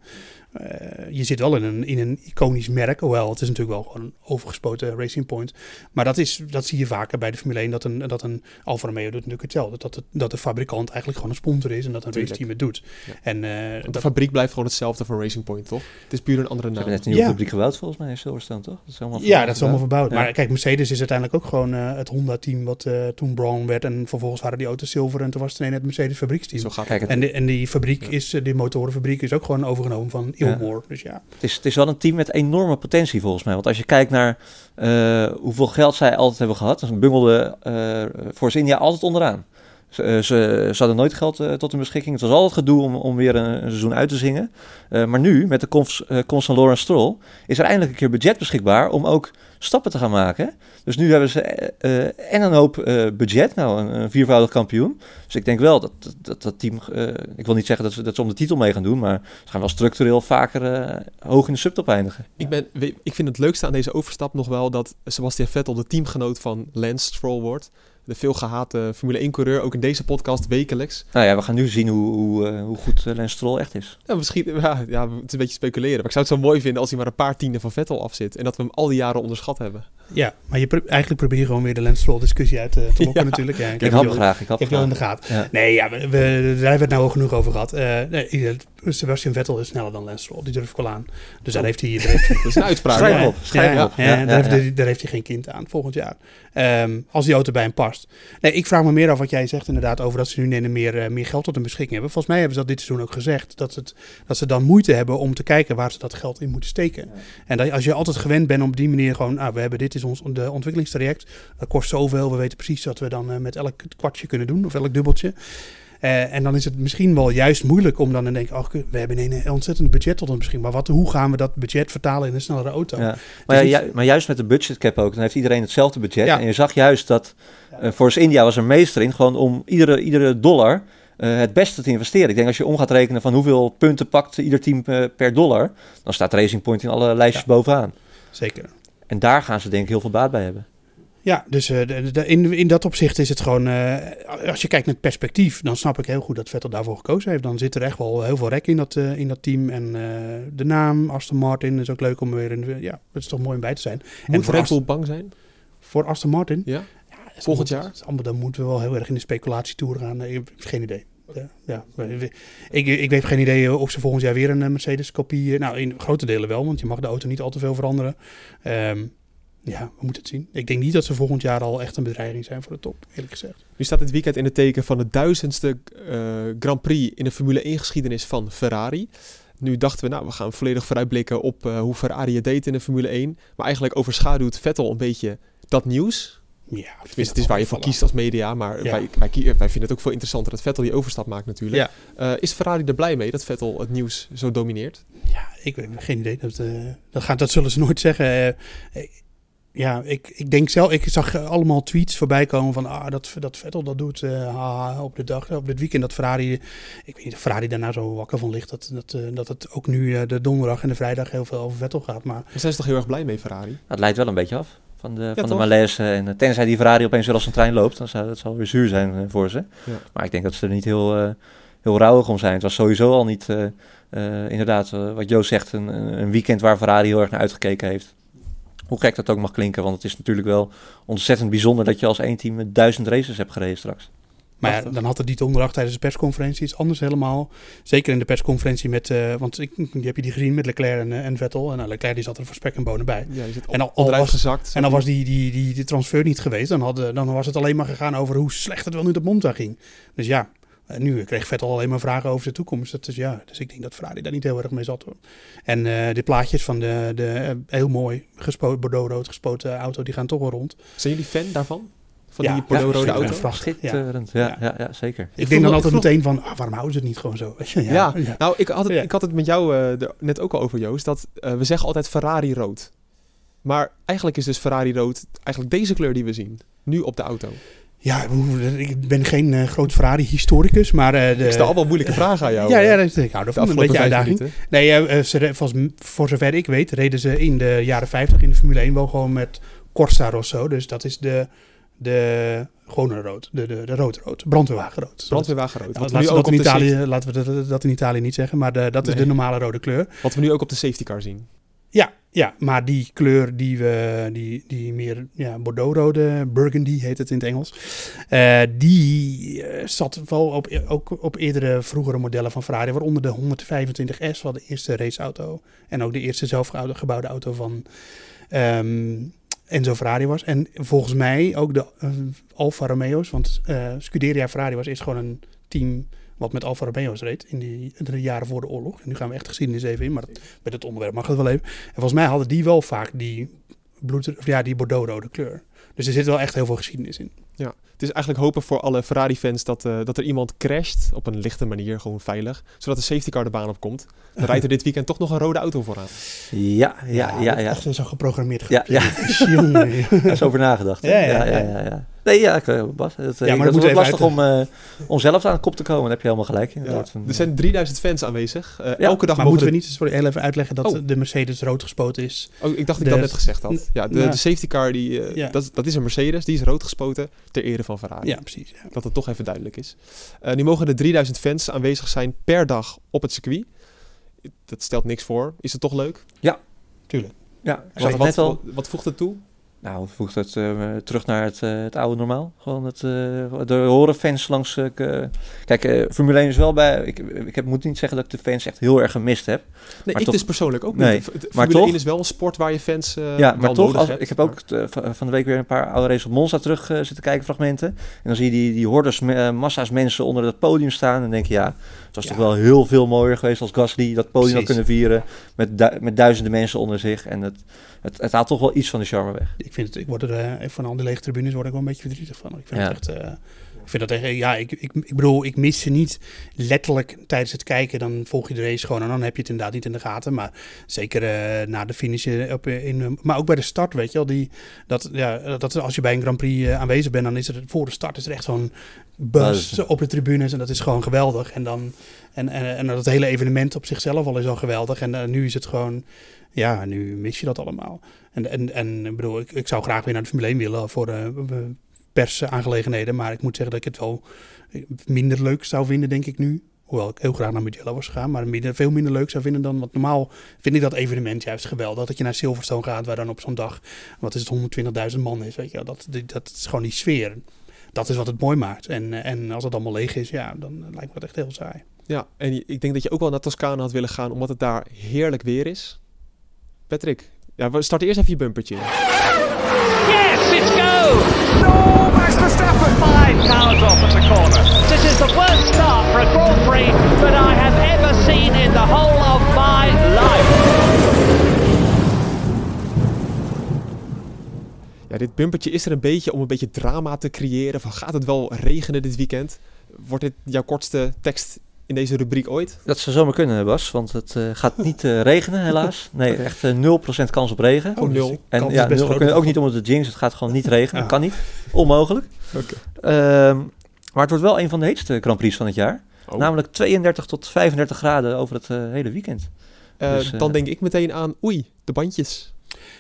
Uh, je zit wel in een, in een iconisch merk, hoewel het is natuurlijk wel gewoon een overgespoten Racing Point. Maar dat, is, dat zie je vaker bij de Formule 1, dat een, dat een Alfa Romeo doet natuurlijk hetzelfde. Dat, het, dat de fabrikant eigenlijk gewoon een sponsor is en dat een raceteam het doet. Ja. En, de dat, fabriek blijft gewoon hetzelfde van Racing Point, toch? Het is puur een andere naam. Ze hebben net een nieuwe ja. fabriek gebouwd volgens mij in Silverstone, toch? Dat is allemaal ja, dat is allemaal verbouwd. Ja. Maar kijk, Mercedes is uiteindelijk ook gewoon het Honda-team wat toen Brown werd en vervolgens waren die auto's zilver en toen was het ineens het Mercedes fabrieksteam. Zo gaat Kijk, en, de, en die fabriek ja. is, die motorenfabriek is ook gewoon overgenomen van Ilmore. Dus ja. Het is, het is wel een team met enorme potentie volgens mij. Want als je kijkt naar uh, hoeveel geld zij altijd hebben gehad, dan bungelde uh, Force India altijd onderaan. Ze, ze, ze, hadden nooit geld uh, tot hun beschikking. Het was altijd gedoe om, om weer een, seizoen uit te zingen. Uh, maar nu, met de komst, uh, Stroll, is er eindelijk een keer budget beschikbaar om ook stappen te gaan maken. Dus nu hebben ze en een hoop budget, nou een, een, viervoudig kampioen. Dus ik denk wel dat dat, dat team, ik wil niet zeggen dat ze, dat ze om de titel mee gaan doen, maar ze gaan wel structureel vaker hoog in de subtop eindigen. Ik, ben, ik vind het leukste aan deze overstap nog wel dat Sebastian Vettel de teamgenoot van Lance Stroll wordt de veel gehate Formule 1-coureur, ook in deze podcast wekelijks. Nou ja, we gaan nu zien hoe, hoe, uh, hoe goed uh, Lance Stroll echt is. Ja, misschien, ja, ja, het is een beetje speculeren. Maar ik zou het zo mooi vinden als hij maar een paar tienden van Vettel afzit. En dat we hem al die jaren onderschat hebben. Ja, maar je pro eigenlijk probeer je gewoon weer de Stroll discussie uit uh, te lokken ja. natuurlijk. Ja, ik, ik had graag. Ik had wel in de gaten. Ja. Nee, ja, we, we, daar hebben we het nou al genoeg over gehad. nee, Sebastian Vettel is sneller dan Lance Stroll. Die durf ik wel aan. Dus daar heeft hij... Daar heeft hij dat is een uitspraak. Schrijf op. Schrijf op. Ja, daar, heeft, hij geen kind aan volgend jaar. Um, als die auto bij hem past. Nee, ik vraag me meer af wat jij zegt inderdaad over dat ze nu meer, uh, meer geld tot hun beschikking hebben. Volgens mij hebben ze dat dit seizoen ook gezegd. Dat, het, dat ze dan moeite hebben om te kijken waar ze dat geld in moeten steken. En dat, als je altijd gewend bent om op die manier gewoon... Ah, we hebben dit is ons de ontwikkelingstraject. Dat kost zoveel. We weten precies wat we dan uh, met elk kwartje kunnen doen. Of elk dubbeltje. Uh, en dan is het misschien wel juist moeilijk om dan te denken: oh, we hebben een ontzettend budget tot ons misschien. Maar wat, hoe gaan we dat budget vertalen in een snellere auto? Ja. Maar, ja, ju maar, juist met de budgetcap ook, dan heeft iedereen hetzelfde budget. Ja. En je zag juist dat uh, Force India was er meester in, gewoon om iedere, iedere dollar uh, het beste te investeren. Ik denk als je om gaat rekenen van hoeveel punten pakt ieder team per dollar, dan staat Racing Point in alle lijstjes bovenaan. Zeker. En daar gaan ze denk ik heel veel baat bij hebben. Ja, dus uh, de, de, in, in dat opzicht is het gewoon, uh, als je kijkt naar het perspectief, dan snap ik heel goed dat Vettel daarvoor gekozen heeft. Dan zit er echt wel heel veel rek in dat, uh, in dat team. En de naam Aston Martin is ook leuk om weer in, ja, het is toch mooi om bij te zijn. Moet en Red Bull bang zijn? Voor Aston Martin? Ja, ja volgend jaar? Allemaal, dan moeten we wel heel erg in de speculatietour gaan. Ik heb geen idee. Ja, ja. Ik, ik weet geen idee of ze volgend jaar weer een Mercedes-kopie... Nou, in grote delen wel, want je mag de auto niet al te veel veranderen. Um, ja, we moeten het zien. Ik denk niet dat ze volgend jaar al echt een bedreiging zijn voor de top, eerlijk gezegd. Nu staat het weekend in het teken van de duizendste Grand Prix in de Formule 1 geschiedenis van Ferrari. Nu dachten we, nou, we gaan volledig vooruitblikken op hoe Ferrari het deed in de Formule 1. Maar eigenlijk overschaduwt Vettel een beetje dat nieuws. Ja, Tenminste, het is waar je voor kiest als media, maar ja. wij, wij, wij, vinden het ook veel interessanter dat Vettel die overstap maakt natuurlijk. Ja. Uh, is Ferrari er blij mee dat Vettel het nieuws zo domineert? Ja, ik heb geen idee. Dat, uh, dat, gaat, dat zullen ze nooit zeggen. Uh, ja, ik, ik denk zelf, ik zag allemaal tweets voorbij komen van ah, dat, dat Vettel dat doet uh, op de dag, op dit weekend dat Ferrari, ik weet niet of Ferrari daarna zo wakker van ligt, dat, dat, uh, dat het ook nu uh, de donderdag en de vrijdag heel veel over Vettel gaat. Maar zijn ze toch heel erg blij mee, Ferrari? Het leidt wel een beetje af van de, ja, van de malaise. En tenzij die Ferrari opeens weer als een trein loopt, dan zou dat zal weer zuur zijn voor ze. Ja. Maar ik denk dat ze er niet heel, heel rouwig om zijn. Het was sowieso al niet, inderdaad, wat Joost zegt, een, een weekend waar Ferrari heel erg naar uitgekeken heeft. Hoe gek dat ook mag klinken, want het is natuurlijk wel ontzettend bijzonder dat je als één team duizend races hebt gereden straks. Maar ja, dan had het die donderdag tijdens de persconferentie iets anders helemaal. Zeker in de persconferentie met, uh, want ik, die heb je die gezien met Leclerc en, uh, en Vettel. En uh, Leclerc die zat er voor spek en bonen bij. Ja, en al, al was, gezakt. En dan was die, die, die, die transfer niet geweest, dan, had, dan was het alleen maar gegaan over hoe slecht het wel nu op Monza ging. Dus ja, en nu kreeg Vettel alleen maar vragen over de toekomst. Dat is, ja, dus ik denk dat Ferrari daar niet heel erg mee zat. Hoor. En de plaatjes van de, de heel mooi gespoten, Bordeaux-rood gespoten auto, die gaan toch wel rond. Zijn jullie fan daarvan? Van ja, die Bordeaux-rode auto? Schitterend, ja. Ja, ja, ja, zeker. Ik, ik denk dan altijd meteen van, ah, waarom houden ze het niet gewoon zo? ja, nou, ik had het, ik had het met jou uh, net ook al over, Joost. Dat uh, we zeggen altijd Ferrari rood. Maar eigenlijk is dus Ferrari rood eigenlijk deze kleur die we zien. Nu op de auto. Ja, ik ben geen uh, groot Ferrari-historicus, maar... Uh, de, ik stel allemaal moeilijke vragen aan jou. Ja, ja dat, ik hou ervan. Een beetje uitdaging. Nee, uh, ze, volgens, voor zover ik weet, reden ze in de jaren 50 in de Formule 1 wel gewoon met Corsa Rosso. Dus dat is de, de gewone rood, de, de, de rood-rood, brandweerwagenrood. Brandweerwagenrood. Wat laten, we dat in Italië, laten we dat, dat, in Italië niet zeggen, maar de, dat nee. is de normale rode kleur. Wat we nu ook op de safety car zien. Ja, ja, maar die kleur die we, die, die meer ja, Bordeaux-rode, burgundy heet het in het Engels, uh, die uh, zat wel op, ook op eerdere vroegere modellen van Ferrari, waaronder de 125S, wat de eerste raceauto en ook de eerste zelfgebouwde auto van um, Enzo Ferrari was. En volgens mij ook de uh, Alfa Romeo's, want Scuderia Ferrari was eerst gewoon een team wat met Alfa Romeo's reed in die, de jaren voor de oorlog. En nu gaan we echt geschiedenis even in, maar dat, met het onderwerp mag het wel even. En volgens mij hadden die wel vaak die, bloed, of ja, die Bordeaux-rode kleur. Dus er zit wel echt heel veel geschiedenis in. Ja, het is eigenlijk hopen voor alle Ferrari-fans dat, uh, dat er iemand crasht op een lichte manier, gewoon veilig, zodat de safety car de baan op komt. Dan rijdt er dit weekend toch nog een rode auto vooraan. Ja, ja, ja. ja, ja. Echt zo geprogrammeerd. Ja, ja. Daar is over nagedacht. Ja, ja, ja. ja, ja. Nee, ja, Bas. Het, ja, maar het is lastig om, uh, om zelf aan de kop te komen. Daar heb je helemaal gelijk. Ja. Er zijn 3000 fans aanwezig. Uh, elke dag maar moeten we niet sorry, heel even uitleggen dat oh. de Mercedes rood gespoten is? Oh, ik dacht dat ik dat net gezegd had. Ja, de, de safety car, die, uh, dat, dat is een Mercedes. Die is rood gespoten ter ere van Ferrari. Ja, precies. Ja. Dat het toch even duidelijk is. nu mogen er 3000 fans aanwezig zijn per dag op het circuit. Dat stelt niks voor. Is het toch leuk? Ja, tuurlijk. Ja, wat, wat, wat, wat voegt het toe? Nou, voegt het uh, terug naar het, uh, het, oude normaal. Gewoon het, uh, de horen fans langs. kijk, Formule 1 is wel bij. Ik, ik heb, moet niet zeggen dat ik de fans echt heel erg gemist heb. Nee, ik toch, dus persoonlijk ook nee, niet. Formule maar toch, 1 is wel een sport waar je fans. ja, maar toch, als, ik heb ook van de week weer een paar oude races op Monza terug zitten kijken, fragmenten. En dan zie je die, die hordes, massa's mensen onder het podium staan. En denk je, ja, was ja. toch wel heel veel mooier geweest als Gasly dat podium had kunnen vieren. Met, du met duizenden mensen onder zich. En het, het, het haalt toch wel iets van de charme weg. Ik vind het, ik word er uh, van al die lege tribunes word ik wel een beetje verdrietig van. Ik vind ja. het echt. Uh, ik vind dat echt, ja, ik, ik, ik bedoel, ik mis ze niet letterlijk tijdens het kijken. Dan volg je de race gewoon en dan heb je het inderdaad niet in de gaten. Maar zeker uh, na de finish, op, in, maar ook bij de start, weet je wel. Die, dat, ja, dat als je bij een Grand Prix aanwezig bent, dan is er voor de start is er echt zo'n bus op de tribunes. En dat is gewoon geweldig. En, dan, en, en, en dat hele evenement op zichzelf al is al geweldig. En nu is het gewoon ja, nu mis je dat allemaal. En, en, en ik bedoel, ik, ik zou graag weer naar de Formule 1 willen voor uh, persaangelegenheden. Maar ik moet zeggen dat ik het wel minder leuk zou vinden, denk ik nu. Hoewel ik heel graag naar Mugello was gegaan, maar minder, veel minder leuk zou vinden dan. wat normaal vind ik dat evenement juist geweldig. Dat je naar Silverstone gaat, waar dan op zo'n dag, wat is het, 120.000 man is. Weet je, dat, dat is gewoon die sfeer. Dat is wat het mooi maakt. En, en als het allemaal leeg is, ja, dan lijkt me dat echt heel saai. Ja, en ik denk dat je ook wel naar Toscane had willen gaan, omdat het daar heerlijk weer is. Patrick, ja, we starten eerst even je bumpertje. Yes, it's go! five cars off at the corner. This is the worst start for a Grand Prix that I have ever seen in the whole of my life. Ja, dit bumpertje is er een beetje om een beetje drama te creëren. Van gaat het wel regenen dit weekend? Wordt dit jouw kortste tekst in deze rubriek ooit? Dat zou zomaar kunnen, Bas, want het eh, gaat niet eh, regenen, helaas. Nee, echt eh, 0% kans op regen. Oh, nul. En ja, we kunnen ook niet om het jeans, jinx, het gaat gewoon niet regenen, ja. kan niet onmogelijk. Oké. Ehm, maar het wordt wel een van de heetste Grand Prix van het jaar. Oh. Namelijk 32 tot 35 graden over het eh, hele weekend. Eh, dus, eh, dan denk ik meteen aan, oei, de bandjes.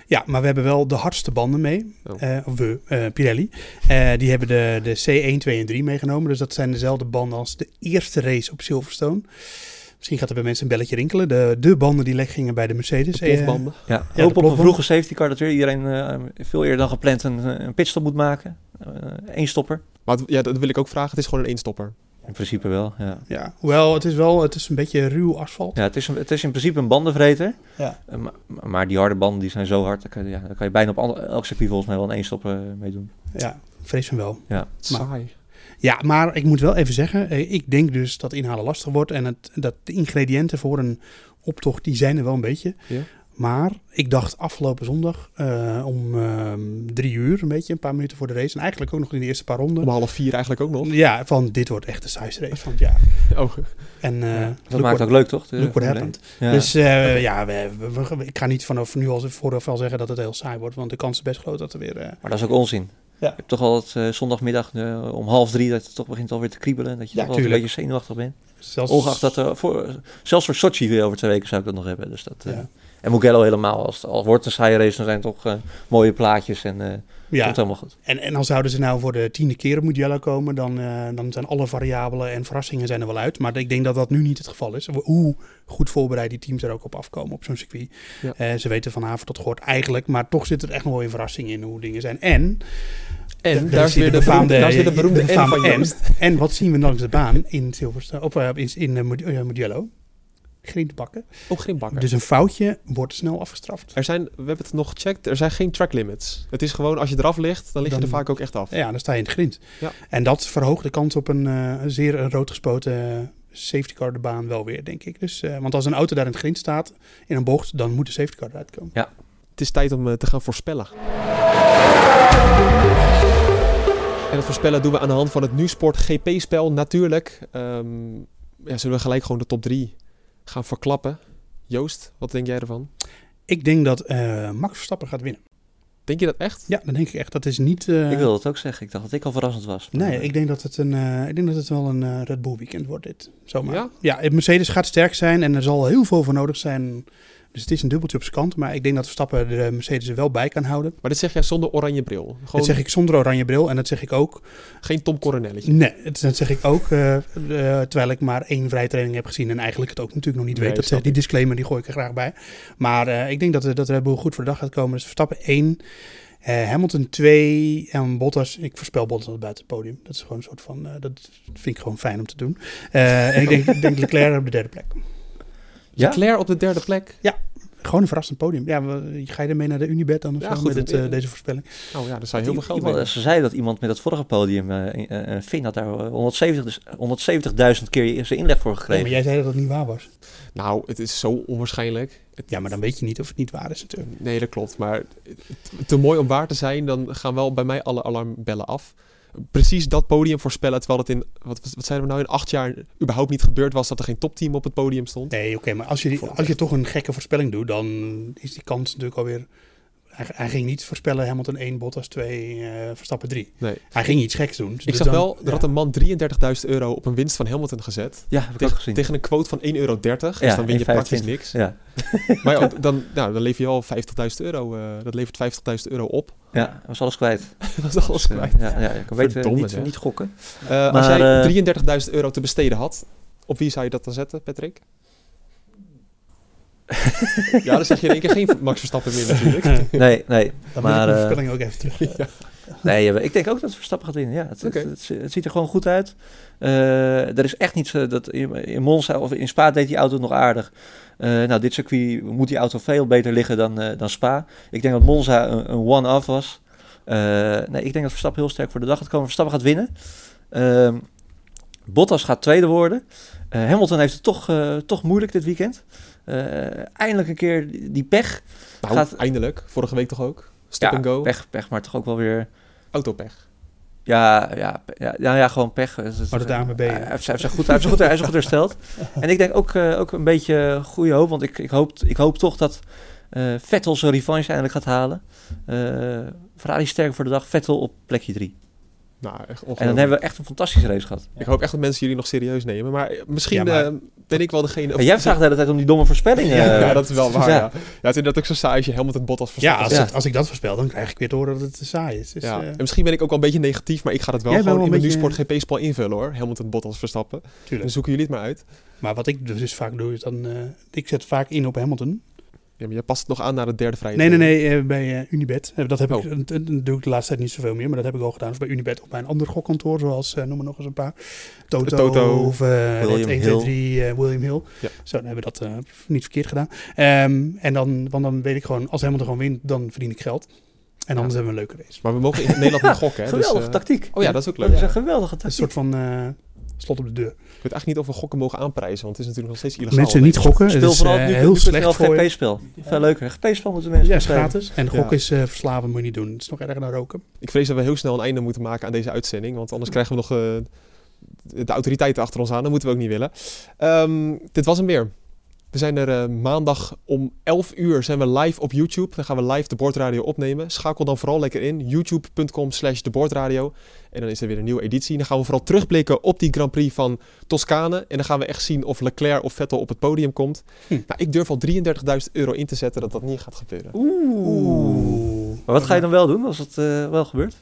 Ja, maar we hebben wel de hardste banden mee. Oh. Eh, we, eh, Pirelli. Eh, die hebben de, de C1, 2 en 3 meegenomen. Dus dat zijn dezelfde banden als de eerste race op Silverstone. Misschien gaat er bij mensen een belletje rinkelen. De, de banden die lek gingen bij de Mercedes. De Eh, plofbanden. Ja, de hoop op een vroege safety car dat weer iedereen eh, veel eerder dan gepland een, een pitstop moet maken. Eén stopper. Maar het- ja, dat wil ik ook vragen. Het is gewoon een eenstopper. In principe wel, ja. ja, hoewel het is wel het is een beetje ruw asfalt. Ja, het is, een, het is in principe een bandenvreter. Ja. Eh, maar, maar die harde banden die zijn zo hard, daar kan, je- ja, daar kan je bijna op elk circuit volgens mij wel een eh, mee doen. Ja, vrees van wel. Ja. Saai. Ja, maar ik moet wel even zeggen, eh, ik denk dus dat inhalen lastig wordt. En het, dat de ingrediënten voor een optocht, die zijn er wel een beetje. Ja. Maar ik dacht afgelopen zondag eh, om ehm, drie uur, een beetje, een paar minuten voor de race. En eigenlijk ook nog in de eerste paar ronden. Om half vier eigenlijk ook nog. Ja, van dit wordt echt de race van het jaar. Oh, En eh Dat maakt ook leuk, toch? Look what Formule happened. 1. Ja. Dus eh, ja, we, we- we- ik ga niet vanaf nu al vooraf al zeggen dat het heel saai wordt. Want de kans is best groot dat er weer... eh, Maar dat is ook onzin. Ja. Je hebt toch altijd eh, zondagmiddag eh, om half drie dat het toch begint alweer te kriebelen. Dat je Ja, toch wel een beetje zenuwachtig bent. zelfs, Ongeacht dat er voor, zelfs voor Sochi weer over twee weken zou ik dat nog hebben. Dus dat, eh, Ja. En Mugello helemaal. Als het al wordt een saaie race, dan zijn het toch mooie plaatjes en Ja, komt helemaal goed. En, en dan zouden ze nou voor de tiende keer op Mugello komen, dan, eh, dan zijn alle variabelen en verrassingen zijn er wel uit. Maar ik denk dat dat nu niet het geval is. Hoe goed voorbereid die teams er ook op afkomen op zo'n circuit. Ja. Eh, ze weten van haven tot gort eigenlijk, maar toch zit er echt nog wel een verrassing in hoe dingen zijn. En, en daar daar is zit weer de de befaamde, befaamde- daar weer de beroemde de van. Joost. en wat zien we langs de baan in Silverstone, of eh, in, in Mugello? Grindbakken. Geen bakker. Dus een foutje wordt snel afgestraft. Er zijn, we hebben het nog gecheckt, er zijn geen track limits. Het is gewoon, als je eraf ligt, dan lig je er vaak ook echt af. Ja, dan sta je in het grind. Ja. En dat verhoogt de kans op een eh, zeer een rood gespoten eh, safety car de baan wel weer, denk ik. Dus, eh, want als een auto daar in het grind staat, in een bocht, dan moet de safety car eruit komen. Het is tijd om te gaan voorspellen. En het voorspellen doen we aan de hand van het NuSport GP-spel natuurlijk. Ehm, ja, zullen we gelijk gewoon de top 3 gaan verklappen? Joost, wat denk jij ervan? Ik denk dat eh, Max Verstappen gaat winnen. Denk je dat echt? Ja, dat denk ik echt. Dat is niet... eh, ik wilde het ook zeggen. Ik dacht dat ik al verrassend was. Maar, Nee, ik denk dat het, een, eh, ik denk dat het wel een Red Bull weekend wordt dit. Zomaar. Ja? Ja, Mercedes gaat sterk zijn en er zal heel veel voor nodig zijn. Dus het is een dubbeltje op zijn kant. Maar ik denk dat Verstappen de Mercedes er wel bij kan houden. Maar dit zeg jij zonder oranje bril. Gewoon Dat zeg ik zonder oranje bril. En dat zeg ik ook geen Tom Coronelletje. Nee, dat zeg ik ook, eh, eh, terwijl ik maar één vrije training heb gezien en eigenlijk het ook natuurlijk nog niet Nee, weet. Dat, die disclaimer die gooi ik er graag bij. Maar eh, ik denk dat, eh, dat Red Bull goed voor de dag gaat komen. Dus Verstappen 1, eh, Hamilton 2 en Bottas. Ik voorspel Bottas buiten het podium. Dat is gewoon een soort van, eh, dat vind ik gewoon fijn om te doen. Eh, en ik denk, denk Leclerc op de derde plek. Ja? Claire op de derde plek. Gewoon een verrassend podium. Ja, we- ga je ermee naar de Unibet dan of Ja, zo goed, met het, eh, ja. deze voorspelling? Nou ja, daar zou je heel veel geld Iemand, ze zeiden dat iemand met het vorige podium, eh eh, eh, Finn had daar 170 dus 170.000 keer zijn inleg voor Ja, gekregen. maar jij zei dat het niet waar was. Nou, het is zo onwaarschijnlijk. Het- Ja, maar dan weet je niet of het niet waar is natuurlijk. Nee, dat klopt. Maar het- te mooi om waar te zijn, dan gaan wel bij mij alle alarmbellen af. Precies dat podium voorspellen, terwijl het in, wat, wat zeiden we nou, in acht jaar überhaupt niet gebeurd was dat er geen topteam op het podium stond. Nee, oké, maar als je, die- als je toch een gekke voorspelling doet, dan is die kans natuurlijk alweer... Hij, hij ging niet voorspellen Hamilton 1, Bottas 2, eh, Verstappen 3. Nee. Hij ging iets geks doen. Ik Dus zag dan- wel, er ja. had een man 33.000 euro op een winst van Hamilton gezet. Ja, heb ik ook Tegen, gezien. tegen een quote van 1,30 euro. Dus Ja, dan win je praktisch 1,25. niks. Ja, Maar ja, dan, nou, dan lever je al 50.000 euro. eh, dat levert 50.000 euro op. ja, was alles kwijt. dat is alles Dus, eh, kwijt. ja, ja, ik weet Verdomme, niet, niet gokken. Eh, als jij eh, 33.000 euro te besteden had, op wie zou je dat dan zetten, Patrick? Ja, dan zeg je in één keer geen Max Verstappen meer natuurlijk. Nee, nee. Dan moet ik maar eh, voorspelling ook even terug. nee, ik denk ook dat Verstappen gaat winnen. Ja, het, het, het, het ziet er gewoon goed uit. Eh, er is echt niet zo dat in, in Monza of in Spa deed die auto nog aardig. Eh, nou, dit circuit moet die auto veel beter liggen dan, eh, dan Spa. Ik denk dat Monza een, een one-off was. Eh, nee, ik denk dat Verstappen heel sterk voor de dag gaat komen. Verstappen gaat winnen. Ehm, Bottas gaat tweede worden. Eh, Hamilton heeft het toch, toch moeilijk dit weekend. Eh, eindelijk een keer die, pech. Nou, Gaat- eindelijk. Vorige week toch ook? Stop ja, and go. pech, pech, maar toch ook wel weer... Autopech. Ja, ja, ja, ja, ja gewoon pech. Is- Maar de ja. heeft, hij heeft zich goed, hij heeft zich goed, hij heeft zich goed hersteld. En ik denk ook, eh, ook een beetje goede hoop, want ik, ik, hoop, ik hoop toch dat eh Vettel zijn revanche eindelijk gaat halen. Eh Ferrari sterk voor de dag, Vettel op plekje 3. Nou, echt En dan hebben we echt een fantastische race gehad. Ik hoop echt dat mensen jullie nog serieus nemen. Maar misschien Ja, maar- eh, ben ik wel degene... En jij vraagt de hele tijd om die domme voorspellingen. Ja, eh, dat is wel waar, ja. ja. ja. het is inderdaad ook zo saai als je helemaal het Ja, verstapt. als, Ja. Het, als ik dat voorspel, dan krijg ik weer te horen dat het te saai is. Dus, Ja, eh, en misschien ben ik ook wel een beetje negatief, maar ik ga het wel Jij gewoon in mijn nu Sport GP-spel invullen hoor. Hamilton, Bottas, Verstappen. tuurlijk. Dan zoeken jullie het maar uit. Maar wat ik dus vaak doe, is dan... eh, ik zet vaak in op Hamilton. Ja, maar jij past het nog aan naar de derde vrije Nee, nee, nee, eh, bij eh, Unibet. Eh, dat heb Oh. ik, dat, dat doe ik de laatste tijd niet zoveel meer, maar dat heb ik al gedaan. Dus bij Unibet op mijn ander gokkantoor, zoals, noem maar nog eens een paar. Toto, Toto, of eh William Red 1, 2, Hill. 3, eh, William Hill. Ja. Zo, dan hebben we dat niet verkeerd gedaan. Ehm, en dan, want dan weet ik gewoon, als Hamilton gewoon wint, dan verdien ik geld. En anders hebben we een leuke race. Maar we mogen in Nederland niet gokken, hè. Geweldige dus, eh, tactiek. Oh ja, dat is ook Dat leuk. is Ja. een geweldige Een tactiek. soort van slot op de deur. Ik weet eigenlijk niet of we gokken mogen aanprijzen, want het is natuurlijk nog steeds illegaal. Mensen niet gokken, het is vooral eh, nu, heel nu slecht voor je. GP-spel. Veel leuker. GP-spel moeten mensen Ja, is spelen. gratis. En gok is eh, verslaven, moet je niet doen. Het is nog erger dan roken. Ik vrees dat we heel snel een einde moeten maken aan deze uitzending, want anders krijgen we nog eh, de autoriteiten achter ons aan. Dat moeten we ook niet willen. Ehm, dit was hem weer. We zijn er eh, maandag om 11 uur zijn we live op YouTube. Dan gaan we live de Bordradio opnemen. Schakel dan vooral lekker in. youtube.com slash de Bordradio. En dan is er weer een nieuwe editie. Dan gaan we vooral terugblikken op die Grand Prix van Toscane. En dan gaan we echt zien of Leclerc of Vettel op het podium komt. Hm. Nou, ik durf al 33.000 euro in te zetten dat dat niet gaat gebeuren. Oeh. Maar wat ga je dan wel doen als het eh, wel gebeurt?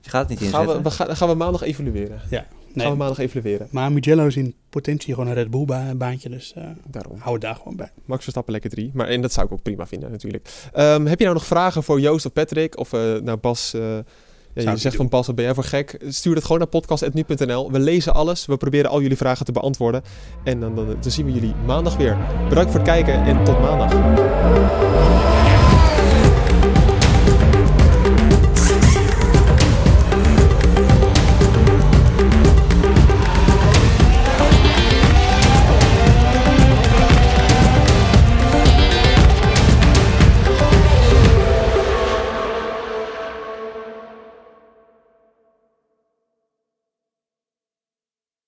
Je gaat het niet Gaan inzetten. we, we gaan, gaan we maandag evalueren. Ja, Gaan we maandag evalueren. Maar Mugello is in potentie gewoon een Red Bull ba- baantje, dus eh Daarom. hou het daar gewoon bij. Max Verstappen lekker drie. Maar, en dat zou ik ook prima vinden natuurlijk. Ehm, heb je nou nog vragen voor Joost of Patrick? Of eh nou Bas... ja, ik je zegt van Bas, wat ben jij voor gek? Stuur het gewoon naar podcast.nu.nl. We lezen alles. We proberen al jullie vragen te beantwoorden. En dan, dan, dan zien we jullie maandag weer. Bedankt voor het kijken en tot maandag.